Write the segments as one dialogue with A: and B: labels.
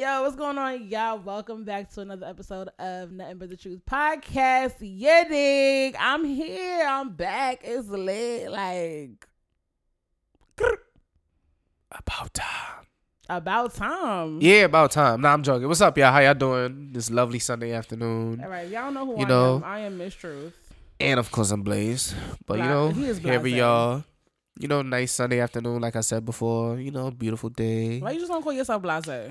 A: Yo, what's going on, y'all? Welcome back to another episode of Nothing But the Truth podcast. Yeah, dig. I'm here. I'm back. It's lit. Like,
B: About time.
A: about time.
B: Yeah, about time. Nah, I'm joking. What's up, y'all? How y'all doing this lovely Sunday afternoon?
A: All right, y'all know who
B: You
A: I
B: know.
A: am. I am Miss Truth.
B: And of course, I'm Blaze. But you know,
A: he
B: here we are. You know, nice Sunday afternoon, like I said before. You know, beautiful day.
A: Why you just don't call yourself Blase?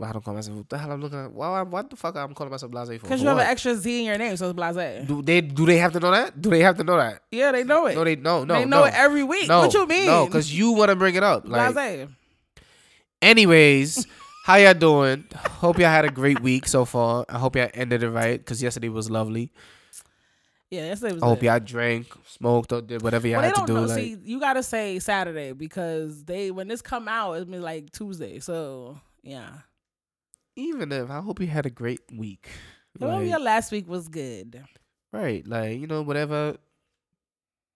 B: Why I don't call myself? What the hell I'm looking at? Why? What the fuck I'm calling myself Blase for?
A: Because you have
B: what?
A: an extra Z in your name, so it's Blase.
B: Do they do they have to know that? Do they have to know that?
A: Yeah, they know it.
B: No, they no no
A: they know
B: no.
A: it every week.
B: no,
A: what you mean?
B: No, because you want to bring it up. Like,
A: Blase.
B: anyways, how y'all doing? Hope y'all had a great week so far. I hope y'all ended it right because yesterday was lovely.
A: Yeah, yesterday was
B: I hope y'all drank, smoked, or did whatever y'all
A: Well,
B: had to do.
A: know.
B: Like,
A: See, you gotta say Saturday because they when this come out, it's been like Tuesday. So yeah,
B: even if I hope you had a great week.
A: Oh, well,
B: Like,
A: your last week was good.
B: right, like you know, whatever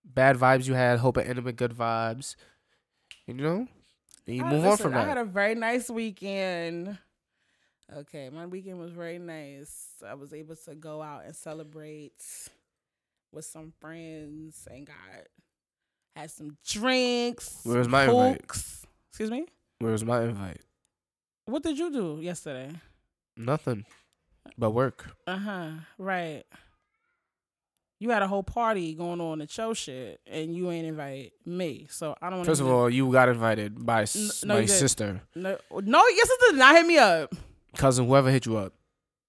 B: bad vibes you had, hope it ended with good vibes. And you know, and you
A: I-
B: move on
A: listen,
B: from
A: I had a very nice weekend. Okay, my weekend was very nice. I was able to go out and celebrate with some friends and got had some drinks.
B: Where was my invite?
A: Excuse me.
B: Where was my invite?
A: What did you do yesterday?
B: Nothing, but work.
A: Uh huh. Right. You had a whole party going on at your shit, and you ain't invite me. So I don't.
B: First of all, you got invited by s-
A: no,
B: my sister,
A: no, no, your sister did not hit me up.
B: cousin, whoever hit you up.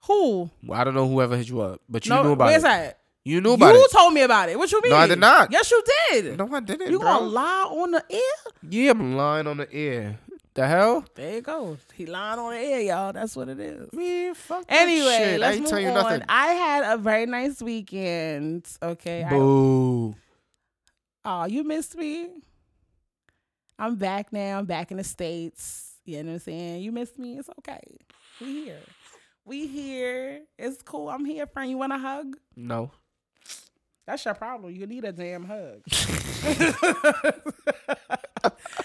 A: Who?
B: Well, I don't know whoever hit you up, but you
A: no,
B: knew about
A: where's
B: it.
A: that?
B: You knew about
A: you
B: it.
A: told me about it. What you mean?
B: No, I did not.
A: Yes, you did.
B: No, I didn't.
A: you
B: bro.
A: gonna lie on the air?
B: Yeah, I'm lying on the air. The hell?
A: There you go. He lying on the air, y'all. That's what it is.
B: Man, fuck
A: Anyway,
B: shit. I
A: let's
B: ain't
A: move
B: tell you
A: on.
B: nothing.
A: I had a very nice weekend. Okay. I,
B: Boo.
A: Oh, you missed me. I'm back now. I'm back in the States. You know what I'm saying? You missed me. It's okay. We here. We here. It's cool. I'm here, friend. You want a hug?
B: No.
A: That's your problem. You need a damn hug.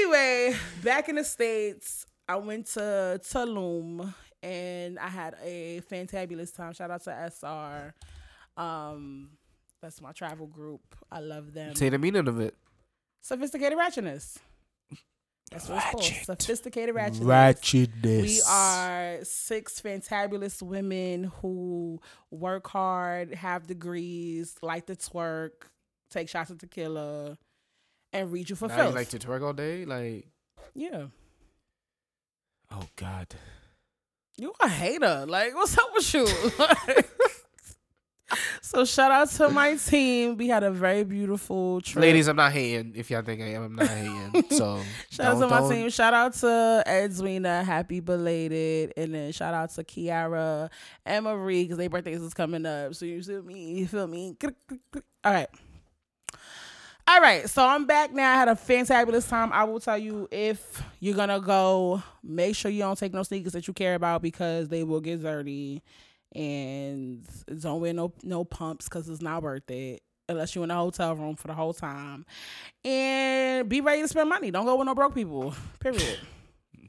A: anyway, back in the States, I went to Tulum and I had a fantabulous time. Shout out to SR. Um, that's my travel group. I love them.
B: Say the meaning of it.
A: Sophisticated ratchetness. That's what it's called. Sophisticated ratchetness.
B: Ratchetness.
A: We are six fantabulous women who work hard, have degrees, like to twerk, take shots of tequila, and read you for
B: Now
A: filth.
B: you like to twerk all day? Like,
A: yeah.
B: oh God.
A: You a hater. Like, what's up with you? so shout out to my team. We had a very beautiful trip.
B: Ladies, I'm not hating. If y'all think I am, I'm not hating. So
A: Shout out to my
B: don't-
A: team. Shout out to Edwina, happy belated, and then shout out to Kiara and Marie because their birthdays is coming up. So you feel me? You feel me? All right. All right, so I'm back now. I had a fantabulous time. I will tell you if you're gonna go, make sure you don't take no sneakers that you care about because they will get dirty, and don't wear no no pumps because it's not worth it unless you're in a hotel room for the whole time. And be ready to spend money. Don't go with no broke people. Period.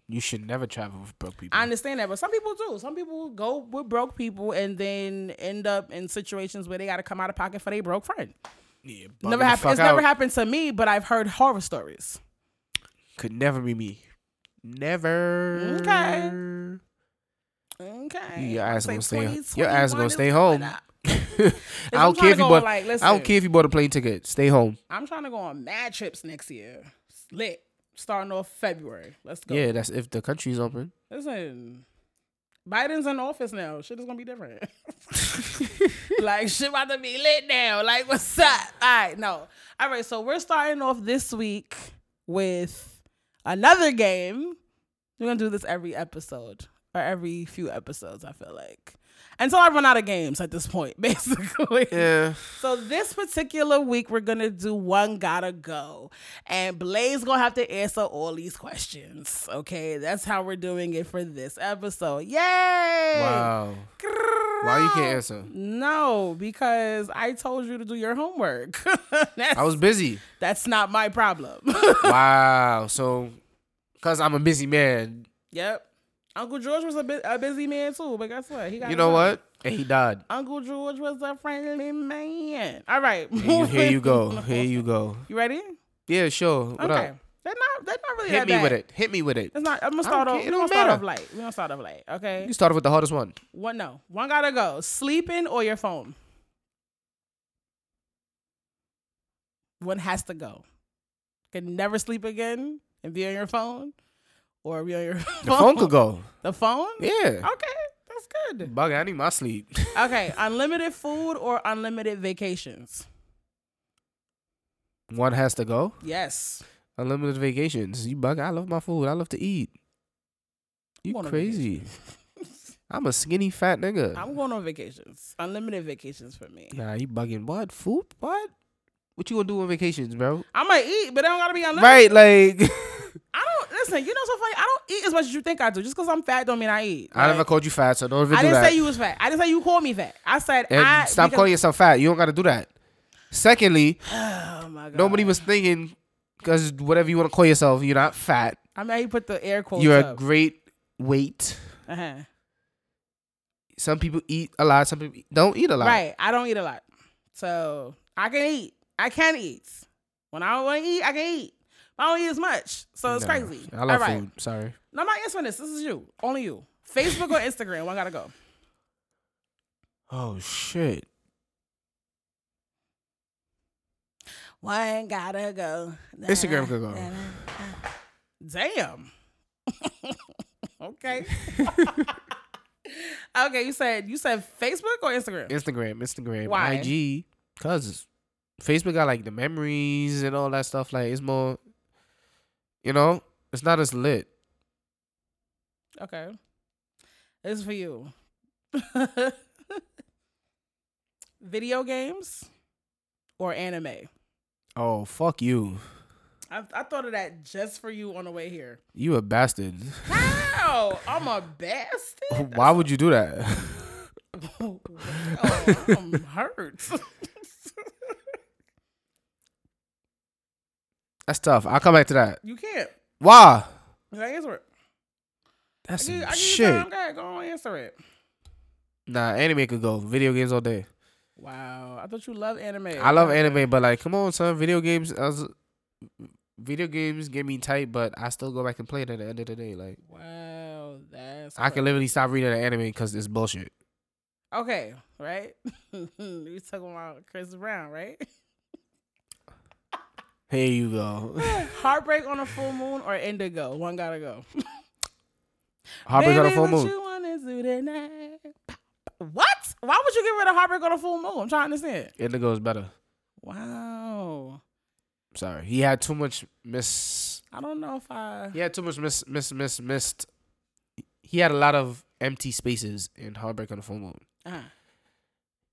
B: You should never travel with broke people.
A: I understand that, but some people do. Some people go with broke people and then end up in situations where they got to come out of pocket for their broke friend.
B: Yeah,
A: Never happened. It's never happened to me, but I've heard horror stories.
B: Could never be me. Never.
A: Okay. Okay.
B: Your ass gonna stay-
A: 2021
B: your ass gonna stay home. I don't care if you bought.
A: like,
B: I don't care if you bought a plane ticket. Stay home.
A: I'm trying to go on mad trips next year. Lit. Starting off February. Let's go.
B: Yeah, that's if the country's open.
A: Listen, Biden's in office now. Shit is gonna be different. like shit about to be lit now. Like what's up? All right, no. All right, so we're starting off this week with another game. We're gonna do this every episode or every few episodes. I feel like until I run out of games at this point, basically.
B: Yeah.
A: So this particular week we're gonna do one gotta go, and Blaze gonna have to answer all these questions. Okay, that's how we're doing it for this episode. Yay!
B: Wow. Why you can't answer?
A: No, because I told you to do your homework.
B: I was busy.
A: that's not my problem.
B: wow. So, cause I'm a busy man,
A: yep. Uncle George was a, bu- a busy man too, but guess what? He got
B: You know what? And he died.
A: Uncle George was a friendly man. All right,
B: Here you, here you go. Here you go.
A: You ready?
B: Yeah, sure. What
A: okay.
B: up?
A: They're not. They're not really
B: Hit
A: that
B: me
A: bad.
B: with it. Hit me with it.
A: It's not. I'm gonna start
B: don't
A: off.
B: care. It
A: We're
B: don't
A: gonna start
B: matter.
A: off light. We're gonna start off light. Okay.
B: You started with the hardest one.
A: One. No. One gotta go. Sleeping or your phone. One has to go. Can never sleep again and be on your phone, or your
B: The phone could go.
A: The phone.
B: Yeah.
A: Okay, that's good.
B: Bug, I need my sleep.
A: Okay, unlimited food or unlimited vacations.
B: One has to go.
A: Yes.
B: Unlimited vacations. You bug. I love my food. I love to eat. You crazy. I'm a skinny fat nigga.
A: I'm going on vacations. Unlimited vacations for me.
B: nah, you bugging. What? Food? What? What you gonna do on vacations, bro?
A: I might eat, but I don't gotta be unlimited.
B: Right, like
A: I don't listen. You know so funny. I don't eat as much as you think I do. Just because I'm fat don't mean I eat.
B: I never called you fat, so don't even
A: I
B: do
A: didn't
B: that.
A: say you was fat. I didn't say you called me fat. I said
B: and
A: I
B: stop
A: because-
B: calling yourself fat. You don't gotta do that. Secondly,
A: Oh my god.
B: nobody was thinking because whatever you want to call yourself, you're not fat.
A: I mean, you put the air quotes.
B: You're a
A: up.
B: great weight.
A: uh-huh.
B: Some people eat a lot. Some people don't eat a lot.
A: Right. I don't eat a lot, so I can eat. I can eat. When I want to eat, I can eat. But I don't eat as much, so it's
B: No,
A: crazy.
B: I love
A: All right.
B: food. Sorry.
A: No, I'm not answering this. This is you. Only you. Facebook or Instagram? One gotta go.
B: Oh shit.
A: One gotta go.
B: Instagram could go.
A: Damn. okay. okay, you said you said Facebook or Instagram?
B: Instagram, Instagram,
A: Why?
B: IG, cause Facebook got like the memories and all that stuff. Like it's more, you know, it's not as lit.
A: Okay. This is for you. Video games or anime?
B: Oh fuck you!
A: I, I thought of that just for you on the way here.
B: You a bastard.
A: How? I'm a bastard.
B: Why would you do that?
A: oh, I'm hurt.
B: That's tough. I'll come back to that.
A: you can't.
B: Why?
A: Gotta answer it.
B: That's
A: I give,
B: some
A: I give you
B: shit.
A: time. Go go on, answer it.
B: Nah, anime could go. Video games all day.
A: Wow, I thought you love anime.
B: I love anime, but like, come on, son. Video games, I was, video games get me tight, but I still go back and play it at the end of the day. Like,
A: Wow, that's.
B: I can literally stop reading the anime because it's bullshit.
A: Okay, right? we talking about Chris Brown, right?
B: Here you go.
A: Heartbreak on a full moon or Indigo? One gotta go.
B: Heartbreak on a full moon.
A: you wanna do tonight? What? Why would you get rid of Heartbreak on a full moon? I'm trying to understand.
B: Indigo is better.
A: Wow.
B: Sorry, he had too much miss.
A: I don't know if I.
B: He had too much miss, miss, miss, missed. He had a lot of empty spaces in Heartbreak on the Full Moon.
A: Uh-huh.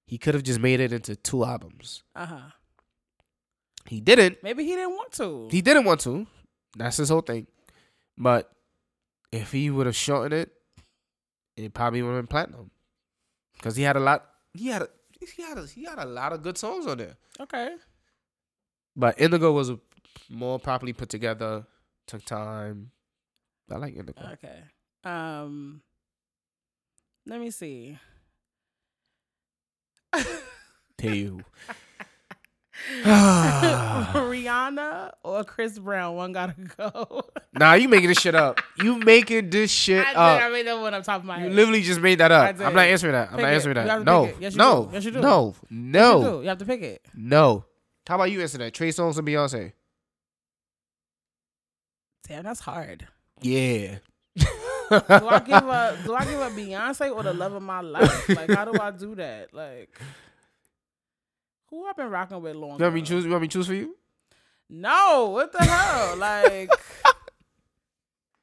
B: He could have just made it into two albums.
A: Uh huh.
B: He didn't.
A: Maybe he didn't want to.
B: He didn't want to. That's his whole thing. But if he would have shortened it, it probably would have been platinum. Cause he had a lot. He had a, he had a, he had a lot of good songs on there.
A: okay.
B: But Indigo was a, more properly put together. Took time. I like Indigo.
A: Okay. Um. Let me see.
B: Tell you.
A: Rihanna or Chris Brown? One gotta go.
B: nah, you making this shit up. You making this shit
A: I did.
B: up.
A: I made that one on top of my
B: You literally just made that up. I'm not answering that. I'm
A: Pick
B: not answering that. No.
A: Yes,
B: no.
A: do. Yes, you do.
B: No.
A: Yes, you
B: No.
A: do. You have to pick it.
B: No. How about you answer that? Trey Songz and Beyonce.
A: Damn, that's hard.
B: Yeah.
A: Do I give up? Do I give up Beyonce or the love of my life? Like, how do I do that? Like, who I've been rocking with long?
B: You want me choose? You want me choose for you?
A: No, what the hell? Like,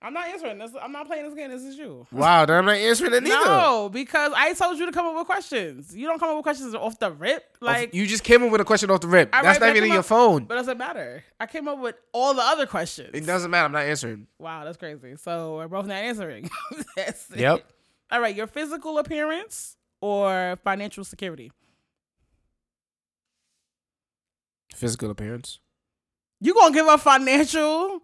A: I'm not answering this. I'm not playing this game. This is you.
B: Wow, then I'm not answering it either.
A: No, because I told you to come up with questions. You don't come up with questions off the rip. Like,
B: you just came up with a question off the rip.
A: I
B: That's not even
A: in
B: your phone.
A: but it doesn't matter. I came up with all the other questions.
B: It doesn't matter. I'm not answering.
A: Wow, that's crazy. So we're both not answering. that's it.
B: Yep.
A: All right, your physical appearance or financial security?
B: Physical appearance.
A: You gonna give up financial?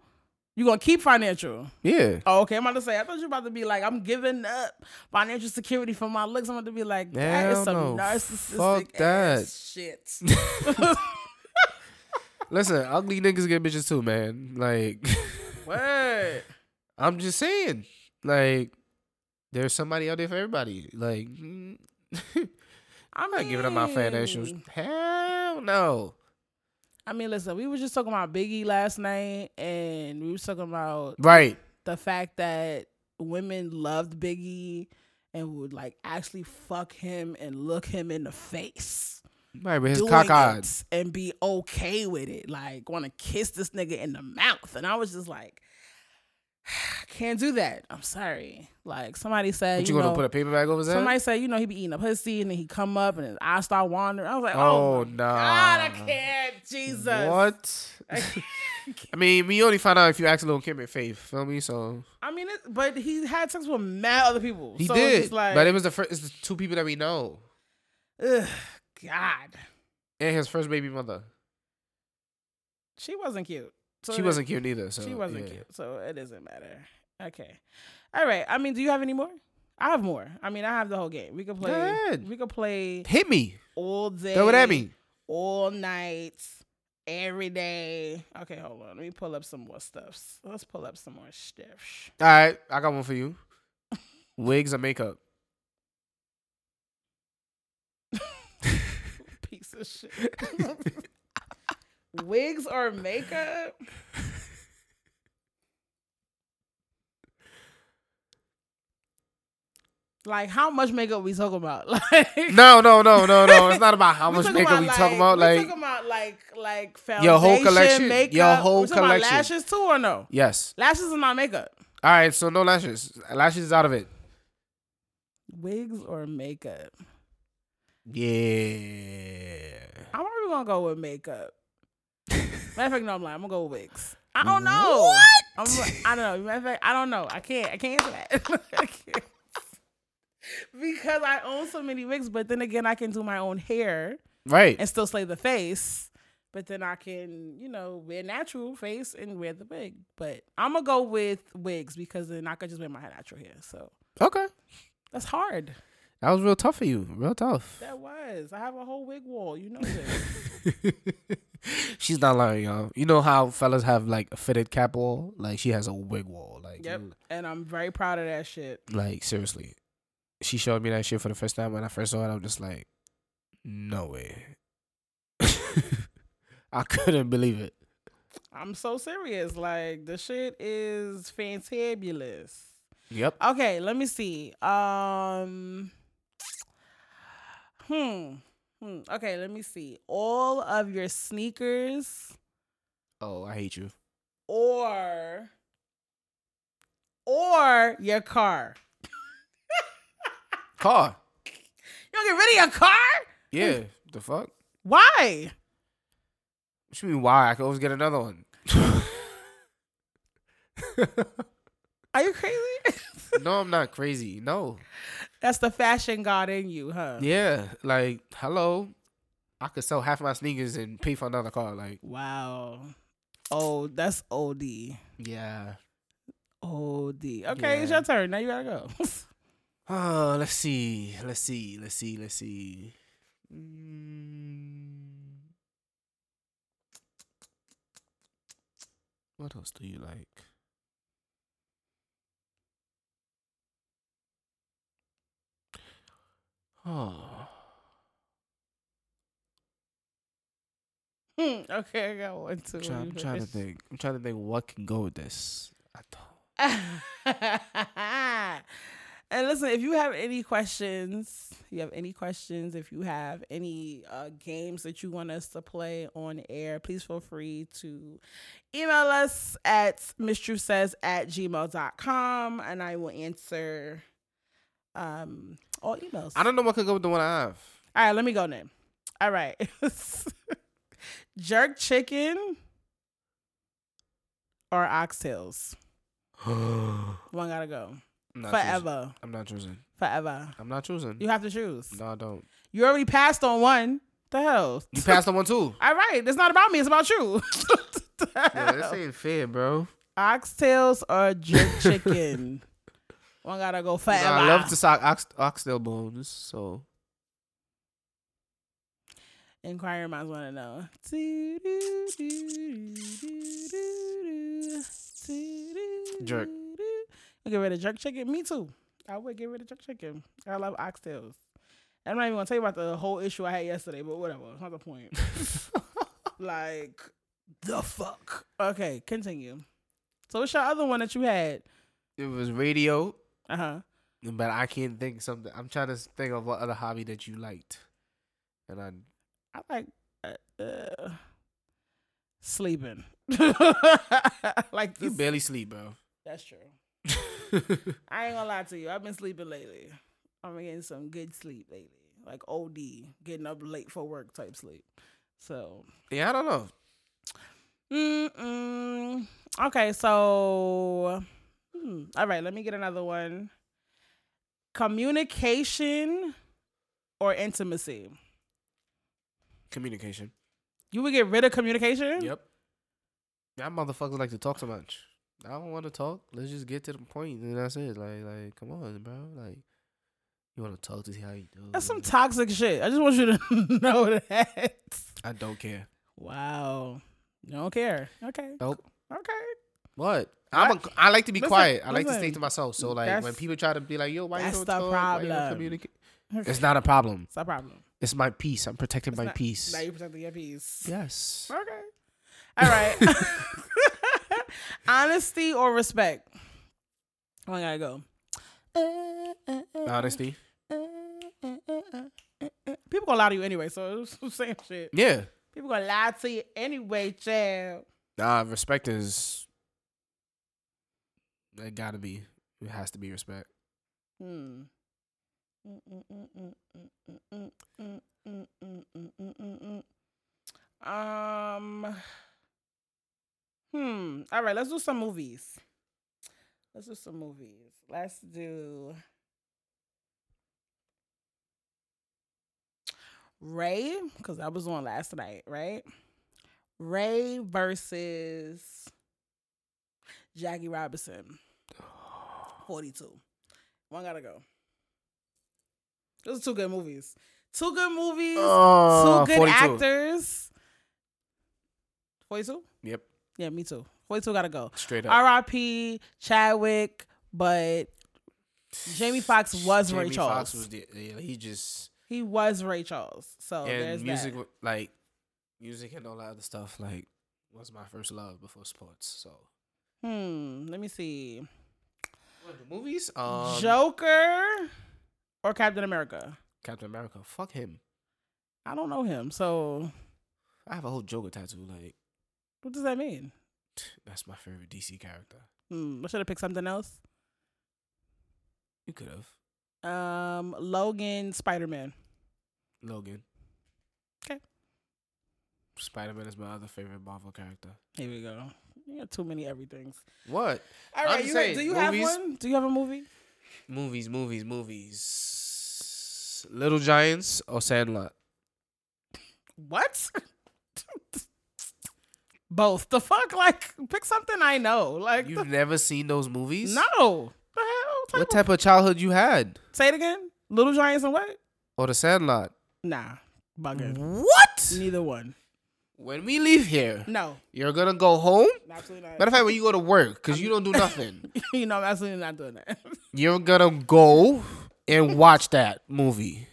A: You gonna keep financial?
B: Yeah.
A: Oh, okay. I'm about to say. I thought you were about to be like, I'm giving up financial security for my looks. I'm about to be like, that is
B: Hell
A: some
B: no.
A: narcissistic
B: Fuck that.
A: ass shit.
B: Listen, ugly niggas get bitches too, man. Like,
A: what?
B: I'm just saying, like, there's somebody out there for everybody. Like,
A: I'm
B: not giving up my financials. Hell no.
A: I mean, listen, we were just talking about Biggie last night, and we were talking about
B: Right.
A: the fact that women loved Biggie and would like actually fuck him and look him in the face.
B: Right, but his cock odds.
A: it and be okay with it. Like, want to kiss this nigga in the mouth. And I was just like, can't do that. I'm sorry. Like, somebody said,
B: What
A: you,
B: you gonna
A: know,
B: put a paper bag over there?
A: somebody said, you know, he be eating a pussy and then he come up and his eyes start wandering. I was like, oh,
B: Oh, nah.
A: God, I can't. Jesus.
B: What? I mean, we only find out if you ask Lil Kim and Faith. Feel me? So
A: I mean, it, but he had sex with mad other people.
B: he
A: so it's
B: did,
A: like,
B: but it was the first. It's the two people that we know,
A: ugh, God,
B: and his first baby mother.
A: she wasn't cute. So
B: she wasn't cute either. So
A: she wasn't
B: yeah.
A: cute, so it doesn't matter. Okay, all right. I mean, do you have any more? I have more. I mean, I have the whole game. We could play.
B: ahead.
A: We could play
B: Hit me.
A: all day.
B: That what that mean?
A: All night, every day. Okay, hold on. Let me pull up some more stuffs. Let's pull up some more stuff.
B: All right, I got one for you. Wigs or makeup?
A: Piece of shit. Wigs or makeup? Like how much makeup we talking about? Like
B: No, no, no, no, no. It's not about how much makeup we talking about. Like,
A: talking about like like foundation,
B: Your whole collection?
A: makeup.
B: Your whole collection.
A: About lashes too or no?
B: yes.
A: Lashes are not makeup.
B: All right, so no lashes. Lashes is out of it.
A: Wigs or makeup?
B: Yeah.
A: I'm probably gonna go with makeup. Matter of fact, no, I'm lying. I'm gonna go with wigs. I don't know. I'm, I don't know. Matter of fact, I don't know. I can't. I can't answer that. I can't. Because I own so many wigs, but then again, I can do my own hair
B: Right.
A: and still slay the face. But then I can, you know, wear natural face and wear the wig. But I'm gonna go with wigs because then I could just wear my natural hair. So
B: Okay.
A: that's hard.
B: That was real tough for you. Real tough.
A: That was. I have a whole wig wall. You know this.
B: She's not lying, y'all. You know how fellas have like a fitted cap wall? Like she has a wig wall. Like,
A: Yep. And I'm very proud of that shit.
B: like seriously. She showed me that shit for the first time when I first saw it. I'm just like, no way. I couldn't believe it.
A: I'm so serious. Like the shit is fantabulous.
B: Yep.
A: Okay, let me see. Um Hmm. Hmm. Okay, let me see. All of your sneakers
B: Oh, I hate you.
A: or or your car.
B: Car.
A: You don't get rid of your car?
B: Yeah. the fuck?
A: Why?
B: What you mean why? I could always get another one.
A: Are you crazy?
B: no, I'm not crazy. No.
A: That's the fashion god in you, huh?
B: Yeah. Like, hello. I could sell half my sneakers and pay for another car. Like,
A: Wow. Oh, that's OD.
B: yeah.
A: OD. Okay, it's your turn. Now you gotta go.
B: Oh, let's see. Let's see. Let's see. Let's see. Mm. What else do you like? Oh.
A: Hmm, okay, I got one too.
B: I'm trying, I'm trying to think. I'm trying to think what can go with this. I don't.
A: and listen, if you have any questions, you have any questions, if you have any uh, games that you want us to play on air, please feel free to email us at mistruthsays at gmail.com and I will answer um, all emails.
B: I don't know what could go with the one I have.
A: All right, let me go then. All right. Jerk chicken or oxtails? One gotta go.
B: not
A: Forever.
B: Choosing. I'm not choosing.
A: Forever.
B: I'm not choosing.
A: You have to choose.
B: no, I don't.
A: You already passed on one. The hell?
B: You passed on one too.
A: All right. It's not about me. It's about you. The
B: Yeah, this ain't fair, bro.
A: Oxtails or jerk chicken? One gotta go forever.
B: I love to sock ox, oxtail bones. So
A: Inquiring minds want to know.
B: Jerk.
A: Get rid of jerk chicken? Me too. I would get rid of jerk chicken. I love oxtails. I'm not even gonna tell you about the whole issue I had yesterday, but whatever. It's not the point. like the fuck. Okay, continue. So what's your other one that you had?
B: it was radio,
A: Uh huh.
B: but I can't think something. I'm trying to think of what other hobby that you liked, and I
A: I like uh, uh, sleeping. like
B: you barely sleep, bro.
A: That's true. I ain't gonna lie to you. I've been sleeping lately. I'm getting some good sleep lately, like OD, getting up late for work type sleep. So,
B: yeah, I don't know.
A: mm-mm. okay. So, hmm, all right. Let me get another one. Communication or intimacy?
B: Communication.
A: You would get rid of communication?
B: Yep. Y'all motherfuckers like to talk so much. I don't want to talk. Let's just get to the point. point, and that's it. Like, like, come on, bro. Like, you want to talk to see how you do.
A: That's some toxic shit. I just want you to know that.
B: I don't care.
A: Wow. You don't care. Okay.
B: Nope.
A: Okay.
B: What? I'm a, I like to be
A: Listen,
B: quiet. I like to stay to myself. So like
A: That's-
B: when people try to be like, "Yo, why you
A: that's
B: don't
A: the
B: talk? Why you don't
A: problem.
B: communicate?" It's not a problem.
A: It's a problem.
B: It's my peace. I'm protecting my peace.
A: Now you're protecting your peace.
B: Yes.
A: Okay. All right. Honesty or respect? Oh, I gotta go.
B: Honesty.
A: People gonna lie to you anyway, so it's the same shit.
B: Yeah.
A: People gonna lie to you anyway, child.
B: Nah, respect is. It gotta be. It has to be respect.
A: Hmm. Um. Hmm. All right. Let's do some movies. Let's do some movies. Let's do Ray because I was on last night, right? Ray versus Jackie Robinson. Forty-two. One gotta go. Those are two good movies. Two good movies. Two ah, good
B: 42.
A: actors. Forty-two.
B: Yep.
A: Yeah, me too. Forty-two gotta go.
B: Straight up.
A: R.I.P. Chadwick, but Jamie Foxx was
B: Jamie
A: Ray Charles.
B: Foxx was the, yeah, he just
A: he was Ray Charles. So there's
B: music
A: that.
B: like music and all that other stuff like was my first love before sports. So
A: Hmm. Let me see.
B: what, the movies, um,
A: Joker or Captain America.
B: Captain America. Fuck him.
A: I don't know him. So
B: I have a whole Joker tattoo. Like
A: what does that mean?
B: that's my favorite DC character.
A: Hmm. I should have picked something else.
B: You could have
A: Um. Logan, Spider Man.
B: Logan.
A: Okay.
B: Spider Man is my other favorite Marvel character.
A: Here we go. You got too many everythings.
B: What?
A: All
B: I'm
A: You
B: saying,
A: do you
B: movies-
A: have one? Do you have a movie?
B: Movies, movies, movies. Little Giants or Sandlot?
A: What? Both. The fuck? Like, pick something I know. Like,
B: You've never seen those movies?
A: no. The hell? Type
B: What type of childhood you had?
A: Say it again. Little Giants and what?
B: Or the Sandlot?
A: Nah. Bugging.
B: What?
A: Neither one.
B: When we leave here,
A: No.
B: you're gonna go home.
A: Absolutely not.
B: Matter of fact, when you go to work, because you don't do nothing,
A: you know, I'm absolutely not doing that.
B: you're gonna go and watch that movie.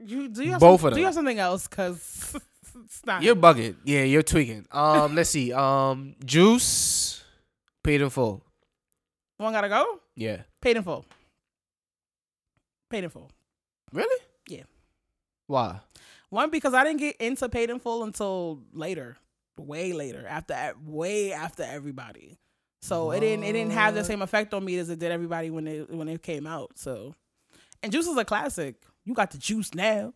A: You do you have
B: Both
A: some,
B: of
A: Do you
B: them.
A: have something else? Cause it's not.
B: You're bugging. Yeah, you're tweaking. Um, let's see. Um, Juice, paid in full.
A: one gotta go.
B: Yeah.
A: Paid in full. Paid in full.
B: Really?
A: Yeah.
B: Why?
A: One because I didn't get into paid in full until later, way later after way after everybody. So it didn't it didn't have the same effect on me as it did everybody when it when it came out. So, and Juice is a classic. You got the juice now.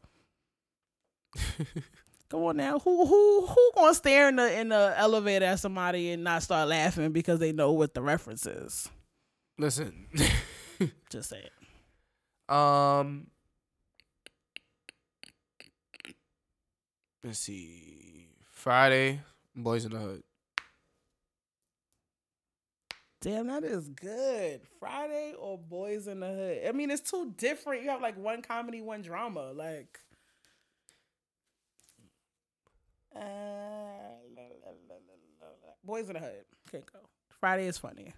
A: Come on now, who who who gonna stare in the in the elevator at somebody and not start laughing because they know what the reference is?
B: Listen.
A: Just say it.
B: um. Let's see. Friday, Boys in the Hood.
A: Damn, that is good. Friday or Boys in the Hood. I mean, it's two different. You have like one comedy, one drama. Like, uh, la, la, la. Boys in the Hood. Can't go. Friday is funny.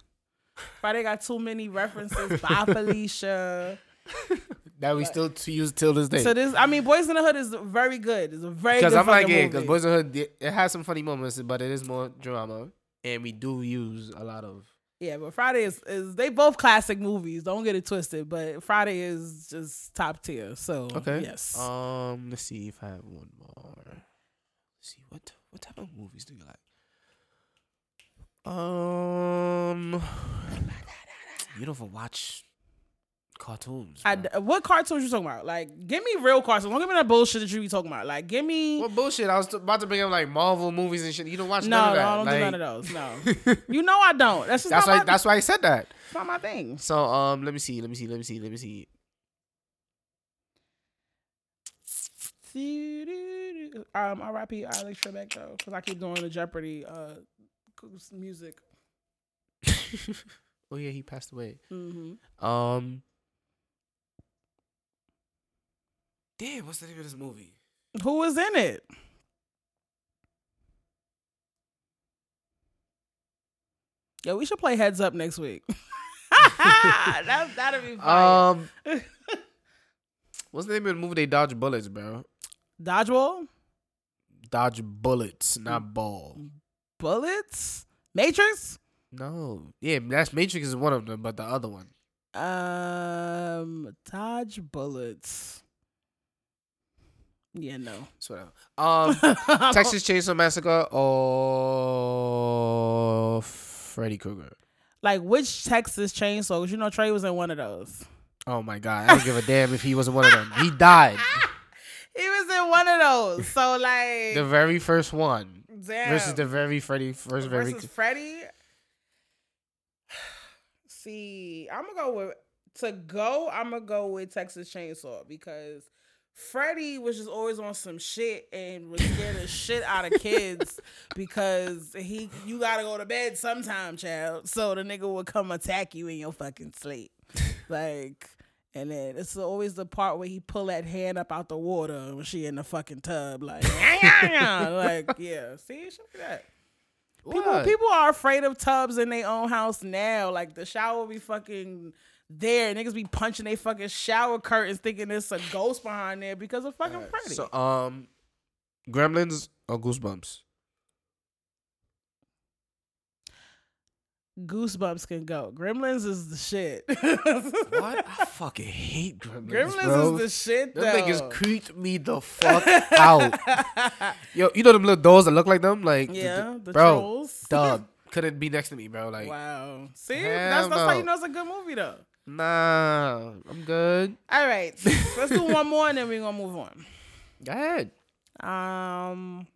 A: Friday got too many references. Bye, Felicia.
B: That we still to use till this day.
A: So this, I mean, Boys in the Hood is very good. It's a very
B: Because
A: good
B: I'm like, yeah, because. Boys in the Hood, it it has some funny moments, but it is more drama, and we do use a lot of.
A: Yeah, but Friday is, is they both classic movies. Don't get it twisted. But Friday is just top tier. So
B: Okay.
A: yes.
B: Um, let's see if I have one more. Let's see what what type of movies do you like? Um, you don't even watch cartoons.
A: I, what cartoons you talking about? Like, give me real cartoons. Don't give me that bullshit that you be talking about. Like, give me.
B: what bullshit? I was t- about to bring up like Marvel movies and shit. You don't watch
A: no,
B: none of
A: no,
B: that.
A: I don't
B: like,
A: do none of those. No, you know I don't. That's just
B: That's
A: not
B: why.
A: my.
B: That's why I said that.
A: that's not my thing.
B: So um, let me see. Let me see. Let me see. Let me see.
A: Um, R.I.P. Alex Trebek though, because I keep doing the Jeopardy uh music.
B: oh yeah, he passed away.
A: hmm
B: Um. Damn, what's the name of this movie?
A: Who was in it? Yo, we should play Heads Up next week. that, that'll be fun.
B: Um, what's the name of the movie? They dodge bullets, bro.
A: Dodgeball?
B: Dodge bullets, not ball.
A: Bullets? Matrix?
B: No, yeah, that's Matrix is one of them, but the other one.
A: Um, Dodge Bullets. Yeah, no.
B: So whatever. Um, Texas Chainsaw Massacre or Freddy Krueger.
A: Like which Texas Chainsaw? 'Cause you know Trey was in one of those.
B: Oh my god, I don't give a damn if he wasn't one of them. He died.
A: He was in one of those. So like,
B: The very first one
A: damn.
B: versus the very Freddy first very.
A: versus Freddy. See, I'm gonna go with to go. I'm gonna go with Texas Chainsaw because Freddy was just always on some shit and was scared the shit out of kids because he you gotta go to bed sometime, child. So the nigga would come attack you in your fucking sleep, like. And then it's always the part where he pull that hand up out the water when she in the fucking tub, like, like yeah. See, shit like that. People
B: What?
A: people are afraid of tubs in their own house now. Like the shower will be fucking there. Niggas be punching their fucking shower curtains thinking there's a ghost behind there because of fucking Freddy.
B: So um, Gremlins or Goosebumps.
A: Goosebumps can go. Gremlins is the shit.
B: What? I fucking hate Gremlins.
A: Gremlins
B: bro.
A: is the shit though.
B: Them niggas creeped me the fuck out. Yo, you know them little dolls that look like them? Like, the-
A: yeah,
B: the-
A: the
B: bro,
A: trolls.
B: dub couldn't be next to me, bro. Like,
A: wow. See, that's that's how you know it's a good movie though.
B: Nah, I'm good.
A: All right, let's do one more and then we're gonna move on.
B: Go ahead.
A: Um.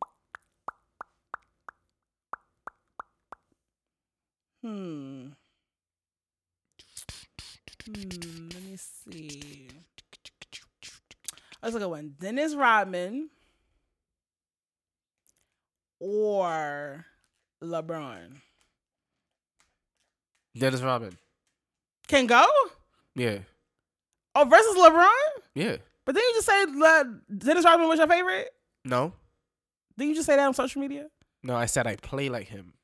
A: Hmm. Hmm. Let me see. Let's look at one. Dennis Rodman or LeBron
B: Dennis Rodman.
A: Can go.
B: Yeah,
A: Oh, versus LeBron.
B: yeah.
A: But then you just say Le- Dennis Rodman was your favorite.
B: No,
A: Didn't you just say that on social media?
B: no. I said I play like him.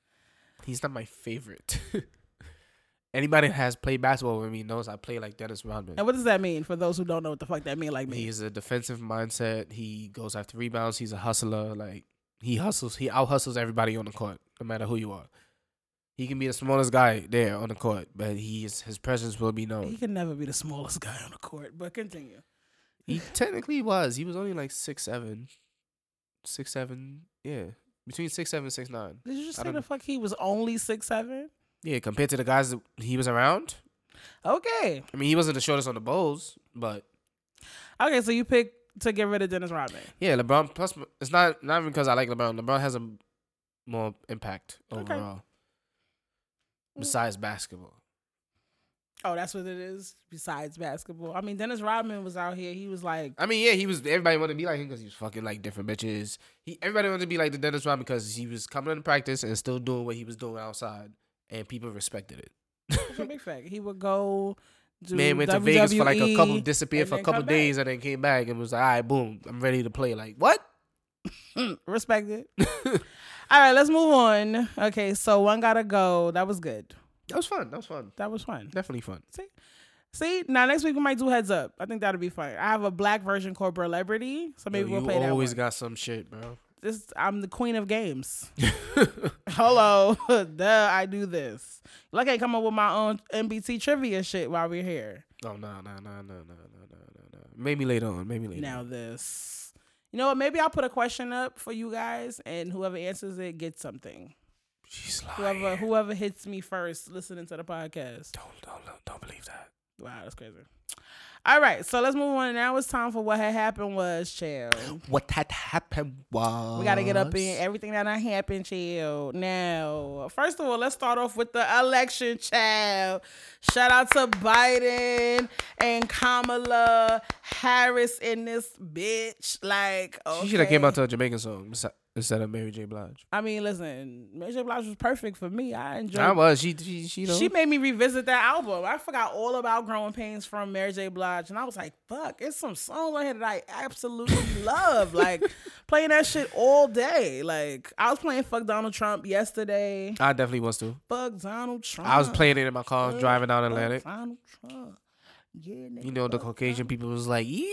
B: He's not my favorite. Anybody that has played basketball with me knows I play like Dennis Rodman.
A: And what does that mean for those who don't know what the fuck that mean? Like me.
B: He's a defensive mindset. He goes after rebounds. He's a hustler. Like he hustles. He out hustles everybody on the court, no matter who you are. He can be the smallest guy there on the court, but he is, his presence will be known.
A: He can never be the smallest guy on the court, but continue.
B: He technically was. He was only like six seven, six seven. Yeah, between six seven, six nine.
A: Did you just
B: I
A: say the fuck he was only six seven?
B: Yeah, compared to the guys that he was around.
A: Okay.
B: I mean, he wasn't the shortest on the Bulls, but
A: Okay, so you pick to get rid of Dennis Rodman.
B: yeah, LeBron. Plus, it's not not even because I like LeBron. LeBron has a more impact
A: Okay.
B: Overall. Besides basketball.
A: Oh, that's what it is. Besides basketball, I mean, Dennis Rodman was out here. He was like,
B: I mean, yeah, he was. Everybody wanted to be like him because he was fucking like different bitches. He everybody wanted to be like the Dennis Rodman because he was coming into practice and still doing what he was doing outside, and people respected it.
A: Big fact. He would go. Do
B: Man went to Vegas for like a couple, disappeared for a couple days, and then came back and was like, "All right, boom, I'm ready to play." Like what?
A: Mm, Respect it. All right, let's move on. Okay, so one gotta go. That was good.
B: That was fun. That was fun.
A: That was fun.
B: Definitely fun.
A: See, see. now next week we might do heads up. I think that'll be fun. I have a black version called Celebrity, so maybe
B: Yo,
A: we'll play that.
B: You
A: always
B: got some shit, bro.
A: this. I'm the queen of games. Hello, duh, I do this. Like I come up with my own NBT trivia shit while we're here.
B: Oh no, no, no, no, no, no, no, no, no. Maybe later on. Maybe later.
A: Now
B: on.
A: this. You know what? Maybe I'll put a question up for you guys, and whoever answers it gets something.
B: She's lying.
A: Whoever whoever hits me first listening to the podcast.
B: Don't, don't, don't, don't believe that.
A: Wow, that's crazy. All right, so let's move on. Now it's time for what had happened was chill.
B: What had happened was
A: We got to get up in everything that happened, chill. Now, first of all, let's start off with the election, child. Shout out to Biden and Kamala Harris in this bitch. Like, okay.
B: She should have came out to a Jamaican song instead of Mary J. Blige.
A: I mean, listen, Mary J. Blige was perfect for me. I enjoyed.
B: I was. She, she, she.
A: She made me revisit that album. I forgot all about Growing Pains from Mary J. Blige, and I was like, "Fuck!" It's some songs on here that I absolutely love. Like playing that shit all day. Like I was playing "Fuck Donald Trump" yesterday.
B: I definitely was too.
A: Fuck Donald Trump.
B: I was playing it in my car driving down
A: fuck
B: Atlantic.
A: Donald Trump. Yeah, nigga,
B: You know, the Caucasian
A: Donald-
B: people was like, yeah.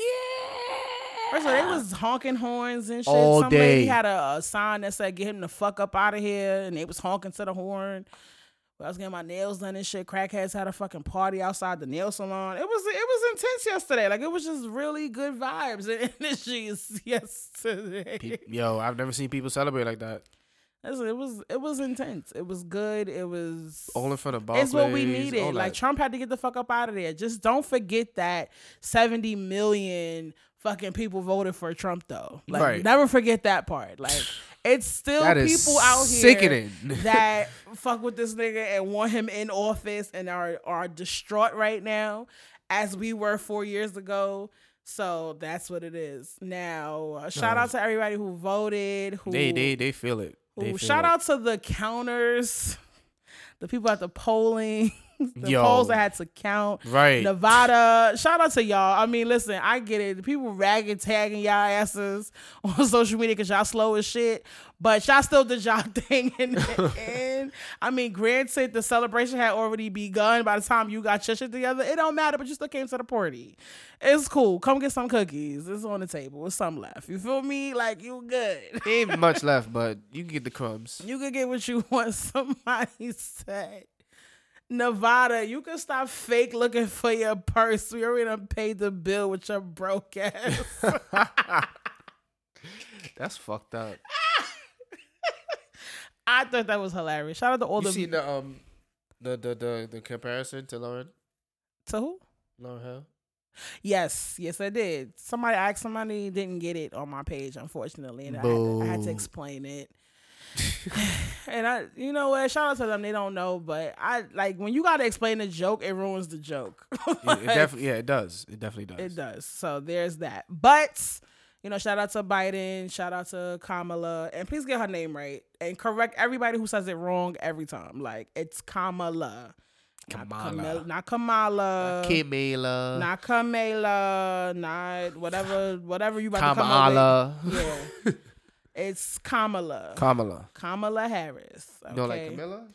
A: First of all, they was honking horns and shit.
B: All
A: Some lady had a, a sign that said "Get him the fuck up out of here," and they was honking to the horn. I was getting my nails done and shit. Crackheads had a fucking party outside the nail salon. It was it was intense yesterday. Like it was just really good vibes and energies yesterday.
B: Yo, I've never seen people celebrate like that.
A: Listen, it was it was intense. It was good. It was
B: All in front of Barclays.
A: it's what we needed. Like. Trump had to get the fuck up out of there. Just don't forget that 70 million fucking people voted for Trump though. Like
B: Right.
A: never forget that part. Like it's still people out here
B: sickening.
A: that fuck with this nigga and want him in office and are are distraught right now as we were 4 years ago. So that's what it is. Now, uh, shout
B: No.
A: out to everybody who voted, who
B: they, they, they feel it. They
A: Ooh,
B: feel
A: shout
B: it.
A: out to the counters, the people at the polling, the
B: Yo.
A: polls that had to count.
B: Right.
A: Nevada, shout out to y'all. I mean, listen, I get it. People ragging, tagging y'all asses on social media because y'all slow as shit, but y'all still did y'all thing. And, and I mean, granted, the celebration had already begun by the time you got your shit together. It don't matter, but you still came to the party. It's cool. Come get some cookies. It's on the table. There's some left. You feel me? Like you good.
B: Ain't much left, but you can get the crumbs.
A: You can get what you want. Somebody said. Nevada, you can stop fake looking for your purse. We already done paid the bill with your broke ass.
B: That's fucked up.
A: I thought that was hilarious. Shout out to all
B: you
A: the
B: seen the um the the the, the comparison to Lauren
A: to who?
B: Lauryn Hill?
A: Yes, yes, I did. Somebody asked somebody didn't get it on my page, unfortunately, and I had, to, I had to explain it. and I, you know what? Shout out to them. They don't know, but I like when you got to explain the joke, it ruins the joke.
B: Yeah, it
A: Like,
B: definitely yeah, it does. It definitely does.
A: It does. So there's that. But you know, shout out to Biden, shout out to Kamala, and please get her name right and correct everybody who says it wrong every time. Like it's Kamala, not
B: Kamala.
A: Kamala, not Kamala,
B: Kamala.
A: not Kamala, not whatever, whatever you about to come up
B: Kamala.
A: with. Yeah, it's Kamala,
B: Kamala.
A: Kamala Harris. Okay,
B: You know, like Camilla?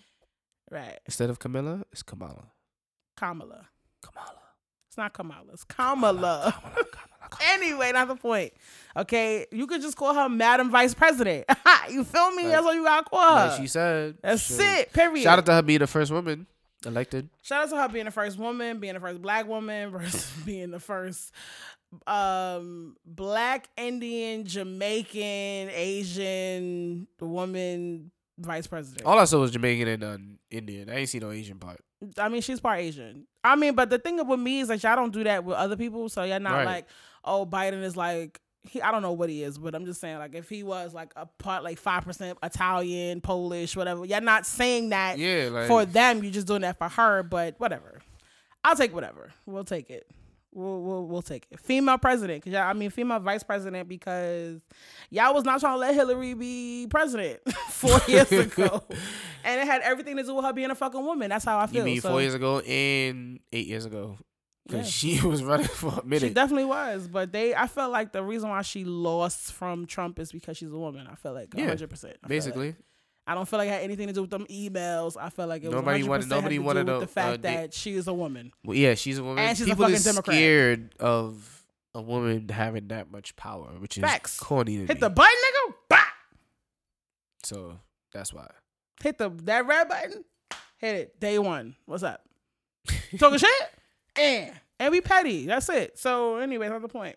A: right?
B: Instead of Camilla, it's Kamala.
A: Kamala.
B: Kamala.
A: It's not Kamala. It's Kamala. Anyway, not the point. Okay, you could just call her Madam Vice President. you feel me?
B: Like-
A: That's what you gotta call her.
B: Like she said.
A: That's
B: shit.
A: it. Period.
B: Shout out to her being the first woman elected.
A: Shout out to her being the first woman, being the first black woman, versus being the first um black Indian, Jamaican, Asian woman vice president.
B: All I saw was Jamaican and uh, Indian. I ain't see no Asian part.
A: I mean, she's part Asian. I mean, but the thing with me is like y'all don't do that with other people, so you're not
B: Right.
A: like, oh, Biden is like he. I don't know what he is, but I'm just saying like if he was like a part like five percent Italian, Polish, whatever. You're not saying that
B: Yeah, like
A: for them. You're just doing that for her. But whatever. I'll take whatever. We'll take it. We'll, we'll we'll take it. Female president, cause y'all, I mean female vice president, because y'all was not trying to let Hillary be president four years ago, and it had everything to do with her being a fucking woman. That's how I feel.
B: You mean
A: so,
B: four years ago and eight years ago? Because
A: Yeah.
B: she was running for a minute.
A: She definitely was, but they. I felt like the reason why she lost from Trump is because she's a woman. I felt like
B: Yeah,
A: hundred percent.
B: basically,
A: I don't feel like it had anything to do with them emails. I felt like it was
B: Nobody
A: 100%
B: wanted- nobody wanted to,
A: the fact
B: uh,
A: that she is a woman.
B: well, yeah, she's a woman.
A: And she's a fucking Democrat.
B: scared of a woman having that much power, which is
A: Facts.
B: corny
A: Hit
B: me.
A: the button, nigga. Bah!
B: so that's why.
A: Hit the that red button. Hit it. Day one. What's up? Talking shit? And and we petty. That's it. So anyway, that's the point.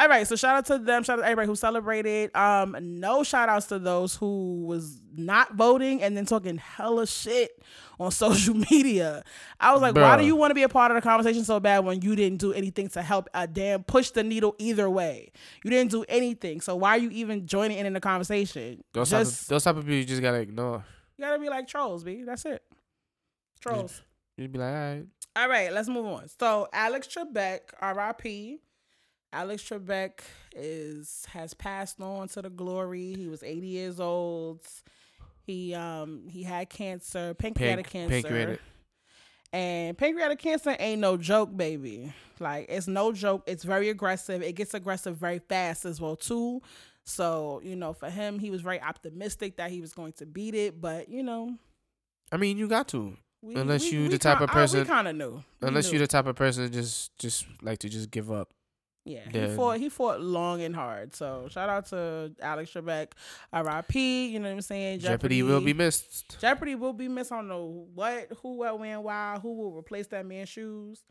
A: All right, so shout out to them. Shout out to everybody who celebrated. Um, no shout outs to those who was not voting and then talking hella shit on social media. I was like, why do you want to be a part of the conversation so bad when you didn't do anything to help a damn push the needle either way? You didn't do anything. So why are you even joining in in the conversation?
B: Those
A: Just
B: type of, those type of people you just gotta ignore.
A: you gotta be like trolls, B. That's it. Trolls.
B: You'd be like, all right.
A: All right, let's move on. So Alex Trebek, R.I.P. Alex Trebek is has passed on to the glory. He was 80 years old. He um he had cancer, pancreatic
B: Panc-
A: cancer.
B: pancreatic.
A: And pancreatic cancer ain't no joke, baby. Like it's no joke. It's very aggressive. It gets aggressive very fast as well too. So, you know, for him, he was very optimistic that he was going to beat it, but you know,
B: I mean, you got to.
A: we,
B: Unless
A: we-
B: you
A: we
B: the type of
A: I-
B: person-
A: we kind of knew.
B: Unless
A: knew.
B: you're the type of person that just just like to just give up.
A: Yeah, he
B: then-
A: fought. He fought long and hard. So shout out to Alex Trebek, R.I.P. You know what I'm saying?
B: Jeopardy, will be missed.
A: Jeopardy will be missed. I don't know what, who, what, when, why, who will replace that man's shoes.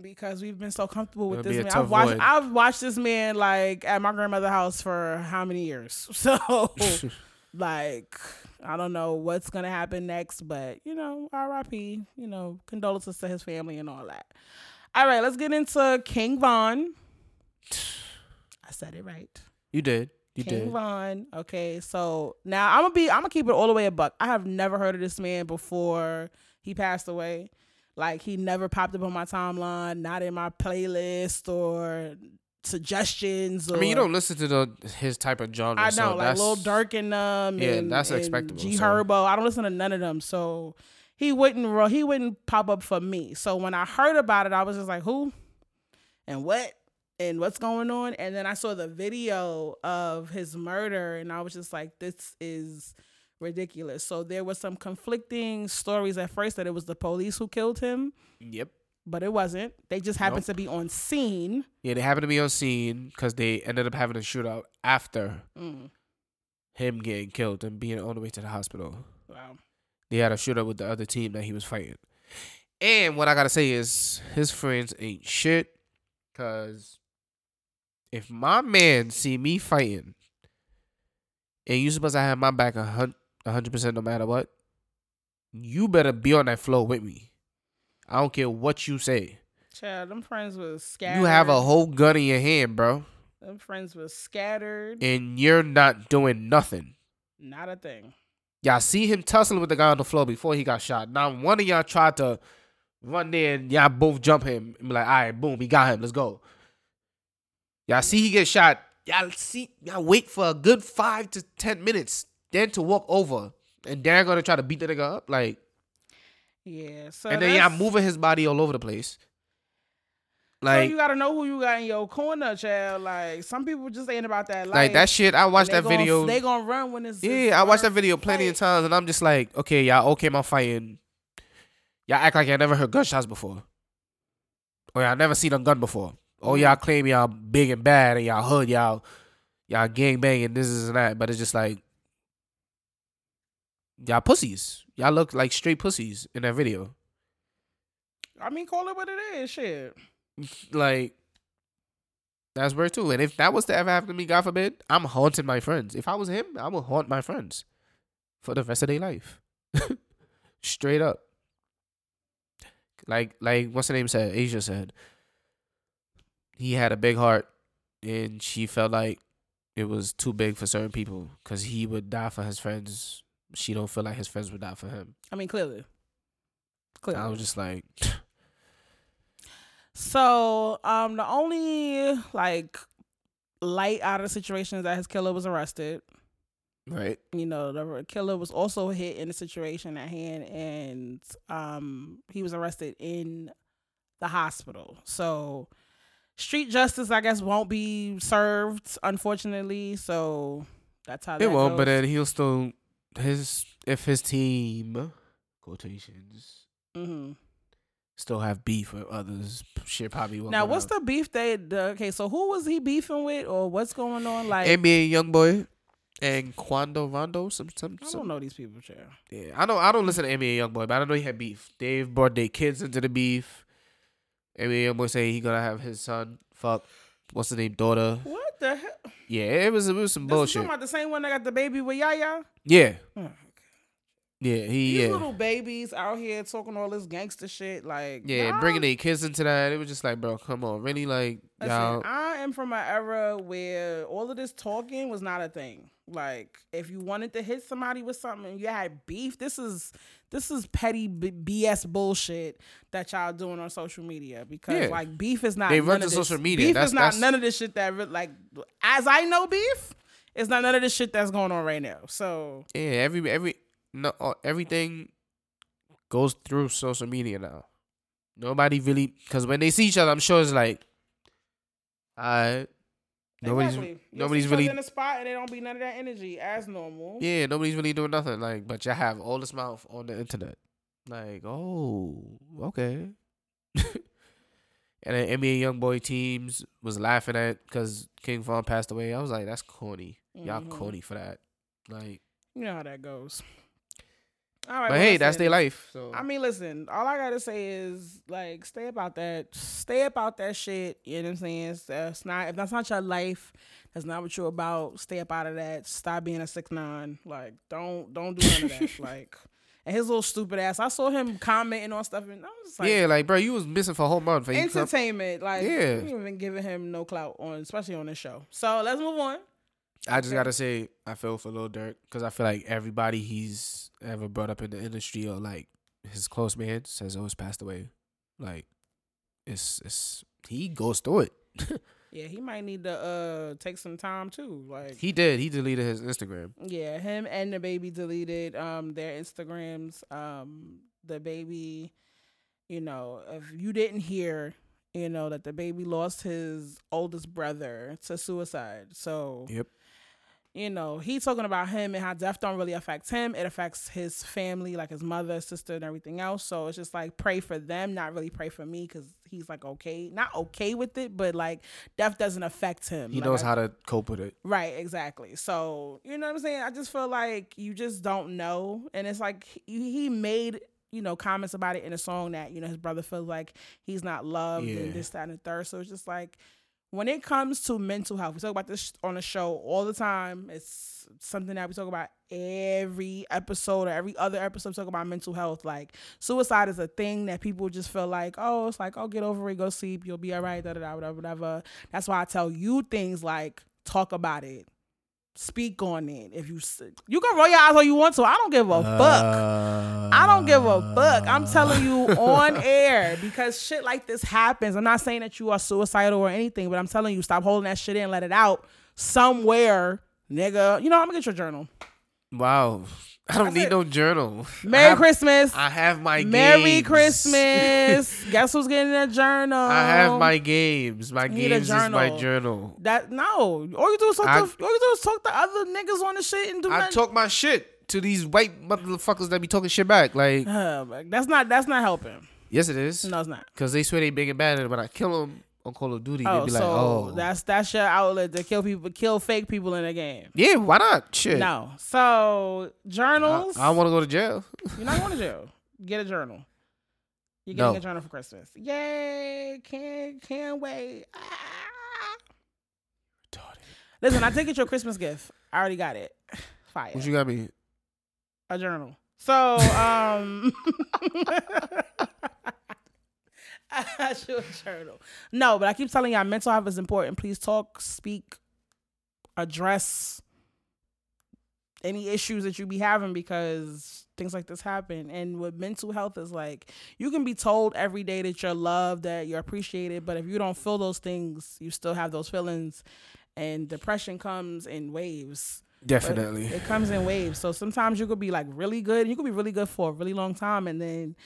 A: Because we've been so comfortable with
B: It'll
A: this man. I've watched.
B: void.
A: I've watched this man like at my grandmother's house for how many years? So like I don't know what's gonna happen next, but you know, R.I.P. You know, condolences to his family and all that. All right, let's get into King Von. I said it right.
B: you did. You did.
A: King
B: did.
A: Von. Okay, so now I'm gonna be. I'm gonna keep it all the way a buck. I have never heard of this man before he passed away. Like he never popped up on my timeline, not in my playlist or suggestions. Or,
B: I mean, you don't listen to the his type of genre.
A: I know,
B: so
A: like Lil Durk and um,
B: Yeah,
A: and,
B: that's
A: and
B: expectable,
A: G
B: so.
A: Herbo. I don't listen to none of them, so he wouldn't. He wouldn't pop up for me. So when I heard about it, I was just like, who, and what, and what's going on? And then I saw the video of his murder, and I was just like, this is ridiculous. So there was some conflicting stories at first that it was the police who killed him,
B: Yep.
A: but it wasn't. They just happened
B: Nope.
A: to be on scene.
B: Yeah, they happened to be on scene because they ended up having a shootout after
A: Mm,
B: him getting killed and being on the way to the hospital.
A: wow.
B: They had a shootout with the other team that he was fighting. And what I gotta say is his friends ain't shit. Cause if my man see me fighting and you supposed to have my back a hun- a hundred percent no matter what, you better be on that floor with me. I don't care what you say.
A: Child, them friends was scattered.
B: You have a whole gun in your hand, bro,
A: Them friends was scattered.
B: and you're not doing nothing.
A: Not a thing.
B: Y'all see him tussling with the guy on the floor before he got shot. Now one of y'all tried to run there and y'all both jump him and be like, all right, boom, he got him. Let's go. Y'all see he get shot. Y'all see y'all wait for a good five to ten minutes, then to walk over. And they're gonna try to beat the nigga up. Like
A: Yeah. So
B: and then y'all moving his body all over the place.
A: So
B: Like
A: you gotta know who you got in your corner, child. Like some people just ain't about that life.
B: like that shit. I watched that
A: gon-
B: video.
A: They gonna run when it's
B: Yeah, I watched that video plenty of times, and I'm just like, okay, y'all okay, my fighting. Y'all act like y'all never heard gunshots before, or y'all never seen a gun before. Oh, y'all mm-hmm. claim y'all big and bad, and y'all hood, y'all, y'all gang banging, this is and that, but it's just like y'all pussies. Y'all look like straight pussies in that video.
A: I mean, call it what it is. Shit.
B: Like that's where too. And if that was to ever happen to me, God forbid, I'm haunting my friends. If I was him, I would haunt my friends for the rest of their life. Straight up. Like like what's the name said? Asia said. He had a big heart and she felt like it was too big for certain people because he would die for his friends. She don't feel like his friends would die for him.
A: I mean, clearly. Clearly.
B: I was just like,
A: So, um, the only like light out of the situation is that his killer was arrested.
B: Right.
A: You know, the killer was also hit in the situation at hand, and um, he was arrested in the hospital. So, street justice, I guess, won't be served, unfortunately. So that's how
B: It
A: that
B: won't, but then he'll still his if his team quotations
A: Mhm.
B: Still have beef with others. Shit probably won't.
A: Now, what's
B: down.
A: the beef they? The, okay, so who was he beefing with, or what's going on? Like,
B: NBA YoungBoy and Quando Rondo? Some some,
A: I don't know these people, chair.
B: Yeah, I know. I don't listen to NBA YoungBoy, but I know he had beef. Dave brought their kids into the beef. NBA YoungBoy say he gonna have his son fuck what's the name daughter.
A: What the hell?
B: Yeah, it was it was some
A: This is
B: bullshit.
A: talking about the same one that got the baby with Yaya.
B: Yeah,
A: Oh,
B: yeah, he
A: These
B: yeah
A: little babies out here talking all this gangster shit, like
B: yeah bringing their kids into that. It was just like, bro, come on, really like y'all.
A: I am from an era where all of this talking was not a thing. Like, if you wanted to hit somebody with something you had beef, this is this is petty B- BS bullshit that y'all doing on social media because
B: Yeah.
A: like beef is not.
B: They
A: none
B: run
A: of
B: to
A: this-
B: social media.
A: Beef
B: That's-
A: is not
B: that's-
A: none of this shit that like as I know beef. It's not none of this shit that's going on right now. So
B: Yeah, every every no uh, everything goes through social media now. Nobody really because when they see each other, I'm sure it's like, I nobody's
A: exactly.
B: Nobody's
A: see each other
B: really
A: in the spot and they don't be none of that energy as normal.
B: Yeah, nobody's really doing nothing. Like, but you have all this mouth on the internet. Like, oh, okay. and then NBA young boy teams was laughing at because King Von passed away. I was like, that's corny. Y'all
A: Mhm.
B: corny for that. Like,
A: You know how that goes. All right,
B: but
A: well,
B: hey, that's their life. So
A: I mean, listen, all I gotta say is like stay about that. Stay about that shit. You know what I'm saying? That's not if that's not your life, that's not what you're about. Stay up out of that. Stop being a six nine. Like, don't don't do none of that. like and his little stupid ass. I saw him commenting on stuff and I was like
B: yeah, like, bro, you was missing for a whole month. Come-
A: entertainment. Like
B: Yeah.
A: you even giving him no clout on especially on this show. So let's move on.
B: I just gotta say, I feel for Lil Durk because I feel like everybody he's ever brought up in the industry or like his close man says always passed away. Like, it's it's he goes through it.
A: Yeah, he might need to uh take some time too. Like
B: He did. He deleted his Instagram.
A: Yeah, him and the baby deleted um their Instagrams. Um the baby, you know, if you didn't hear, you know, that the baby lost his oldest brother to suicide. So
B: Yep.
A: You know, he's talking about him and how death don't really affect him. It affects his family, like his mother, sister, and everything else. So it's just like pray for them, not really pray for me, because he's like okay, not okay with it, but like death doesn't affect him.
B: He
A: Like,
B: knows how to cope with it.
A: Right, exactly. So, you know what I'm saying? I just feel like you just don't know. And it's like he, made, you know, comments about it in a song that, you know, his brother feels like he's not loved
B: Yeah.
A: and this, that, and the third. So it's just like when it comes to mental health, we talk about this on the show all the time. It's something that we talk about every episode or every other episode. Talk about mental health. Like suicide is a thing that people just feel like, oh, it's like, oh, get over it, go sleep, you'll be all right, da da da, whatever, whatever. That's why I tell you things like talk about it, speak on it. If you you can roll your eyes all you want to, I don't give a fuck. I don't give a fuck. I'm telling you on air because shit like this happens. I'm not saying that you are suicidal or anything, but I'm telling you, stop holding that shit in, let it out somewhere, nigga. You know, I'm gonna get your journal.
B: Wow. I don't
A: That's
B: need
A: it.
B: no journal. I
A: Merry
B: have-
A: Christmas.
B: I have my
A: Merry
B: games.
A: Christmas. Guess who's getting a journal?
B: I have my games. My games is my
A: journal. that no. All you do is talk
B: I-
A: to all you do is talk to other niggas on the shit and do
B: I
A: nothing.
B: talk my shit to these white motherfuckers that be talking shit back. Like,
A: Uh, that's not that's not helping.
B: yes, it is.
A: No, it's not.
B: Cause they swear they big and bad, and when I kill them on Call of Duty,
A: Oh,
B: they be
A: so
B: like, "Oh,
A: that's that's your outlet to kill people, kill fake people in the game.
B: yeah, why not? Shit,
A: No. So
B: I,
A: journals.
B: I want to go to jail.
A: You're not going to jail. Get a journal. You're getting
B: No.
A: a journal for Christmas. Yay! Can't can't wait. Ah. Listen, I take it your Christmas gift. I already got it. Fire.
B: What you got me?
A: a journal. So um I should journal. No, but I keep telling y'all mental health is important. Please talk, speak, address any issues that you be having because things like this happen. And with mental health is like you can be told every day that you're loved, that you're appreciated, but if you don't feel those things, you still have those feelings. And depression comes in waves. But
B: Definitely.
A: It comes in waves. So sometimes you could be like really good. You could be really good for a really long time and then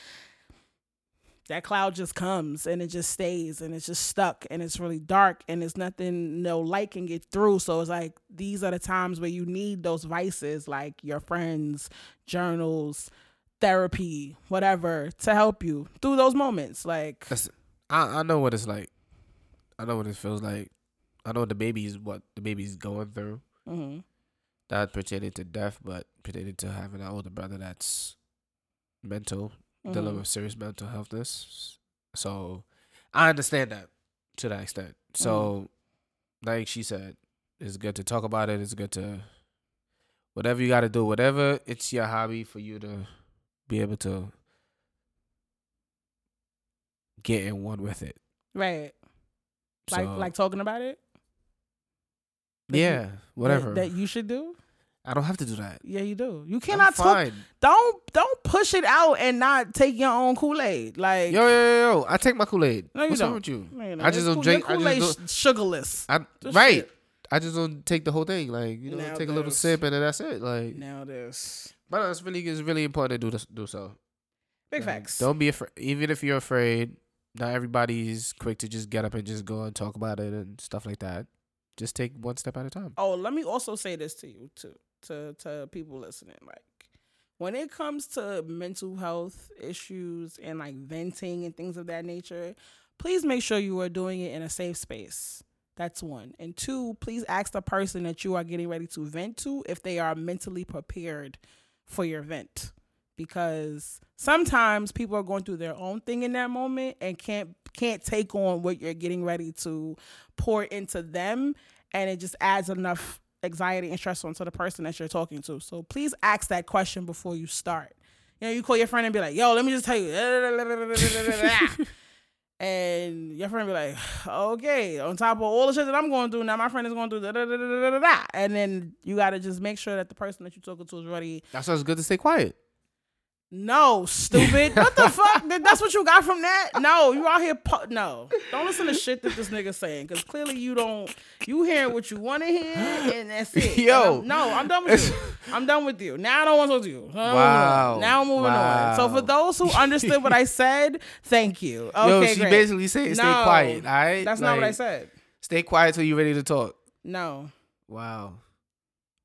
A: that cloud just comes and it just stays and it's just stuck and it's really dark and it's nothing no light can get through so it's like these are the times where you need those vices like your friends journals therapy whatever to help you through those moments like
B: That's, I I know what it's like. I know what it feels like. I know the baby's what the baby's going through.
A: mhm.
B: Not pertaining to death, but pertaining to having an older brother that's mental, dealing
A: Mhm.
B: with serious mental healthness. So I understand that to that extent. So like she said, it's good to talk about it. It's good to whatever you got to do, whatever it's your hobby for you to be able to get in one with it.
A: right like
B: So,
A: like talking about it that you-
B: yeah,
A: that-
B: whatever.
A: that, you should do
B: I don't have to do that.
A: yeah you do you cannot talk don't don't push it out and not take your own kool-aid like
B: Yo, yo, yo, yo, I take my Kool Aid.
A: No, you
B: What's
A: don't.
B: wrong with you? I just don't
A: Kool-
B: drink- I just
A: Kool-Aid
B: don't-
A: sh- sugarless.
B: I right.
A: shit.
B: I just don't take the whole thing. Like you know,
A: Now
B: take a little sip and then that's it. Like,
A: Now this
B: but it's really it's really important to do this, do so.
A: big
B: Like,
A: facts.
B: Don't be afraid. Even if you're afraid, not everybody's quick to just get up and just go and talk about it and stuff like that. Just take one step at a time.
A: Oh, let me also say this to you too, to to people listening. Like when it comes to mental health issues and like venting and things of that nature, please make sure you are doing it in a safe space. That's one. And two, please ask the person that you are getting ready to vent to if they are mentally prepared for your vent. Because sometimes people are going through their own thing in that moment and can't can't take on what you're getting ready to pour into them and it just adds enough anxiety and stress onto the person that you're talking to. So please ask that question before you start. You know, you call your friend and be like, yo, let me just tell you. and your friend be like, okay, on top of all the shit that I'm going through, now my friend is going through da da da da da da. And then you got to just make sure that the person that you're talking to is ready.
B: That's why it's good to stay quiet.
A: No, stupid. what the fuck? That's what you got from that? No, you out here. Po- no, don't listen to shit that this nigga saying because clearly you don't. You hearing what you want to hear, and that's it.
B: Yo.
A: I'm- no, I'm done with you. I'm done with you. Now I don't want to talk to you.
B: Wow.
A: Now I'm moving on. So for those who understood what I said, thank you. Okay,
B: Yo, she
A: great.
B: basically saying stay
A: No,
B: quiet. All right,
A: That's not what I said.
B: Stay quiet till you're ready to talk.
A: No.
B: Wow.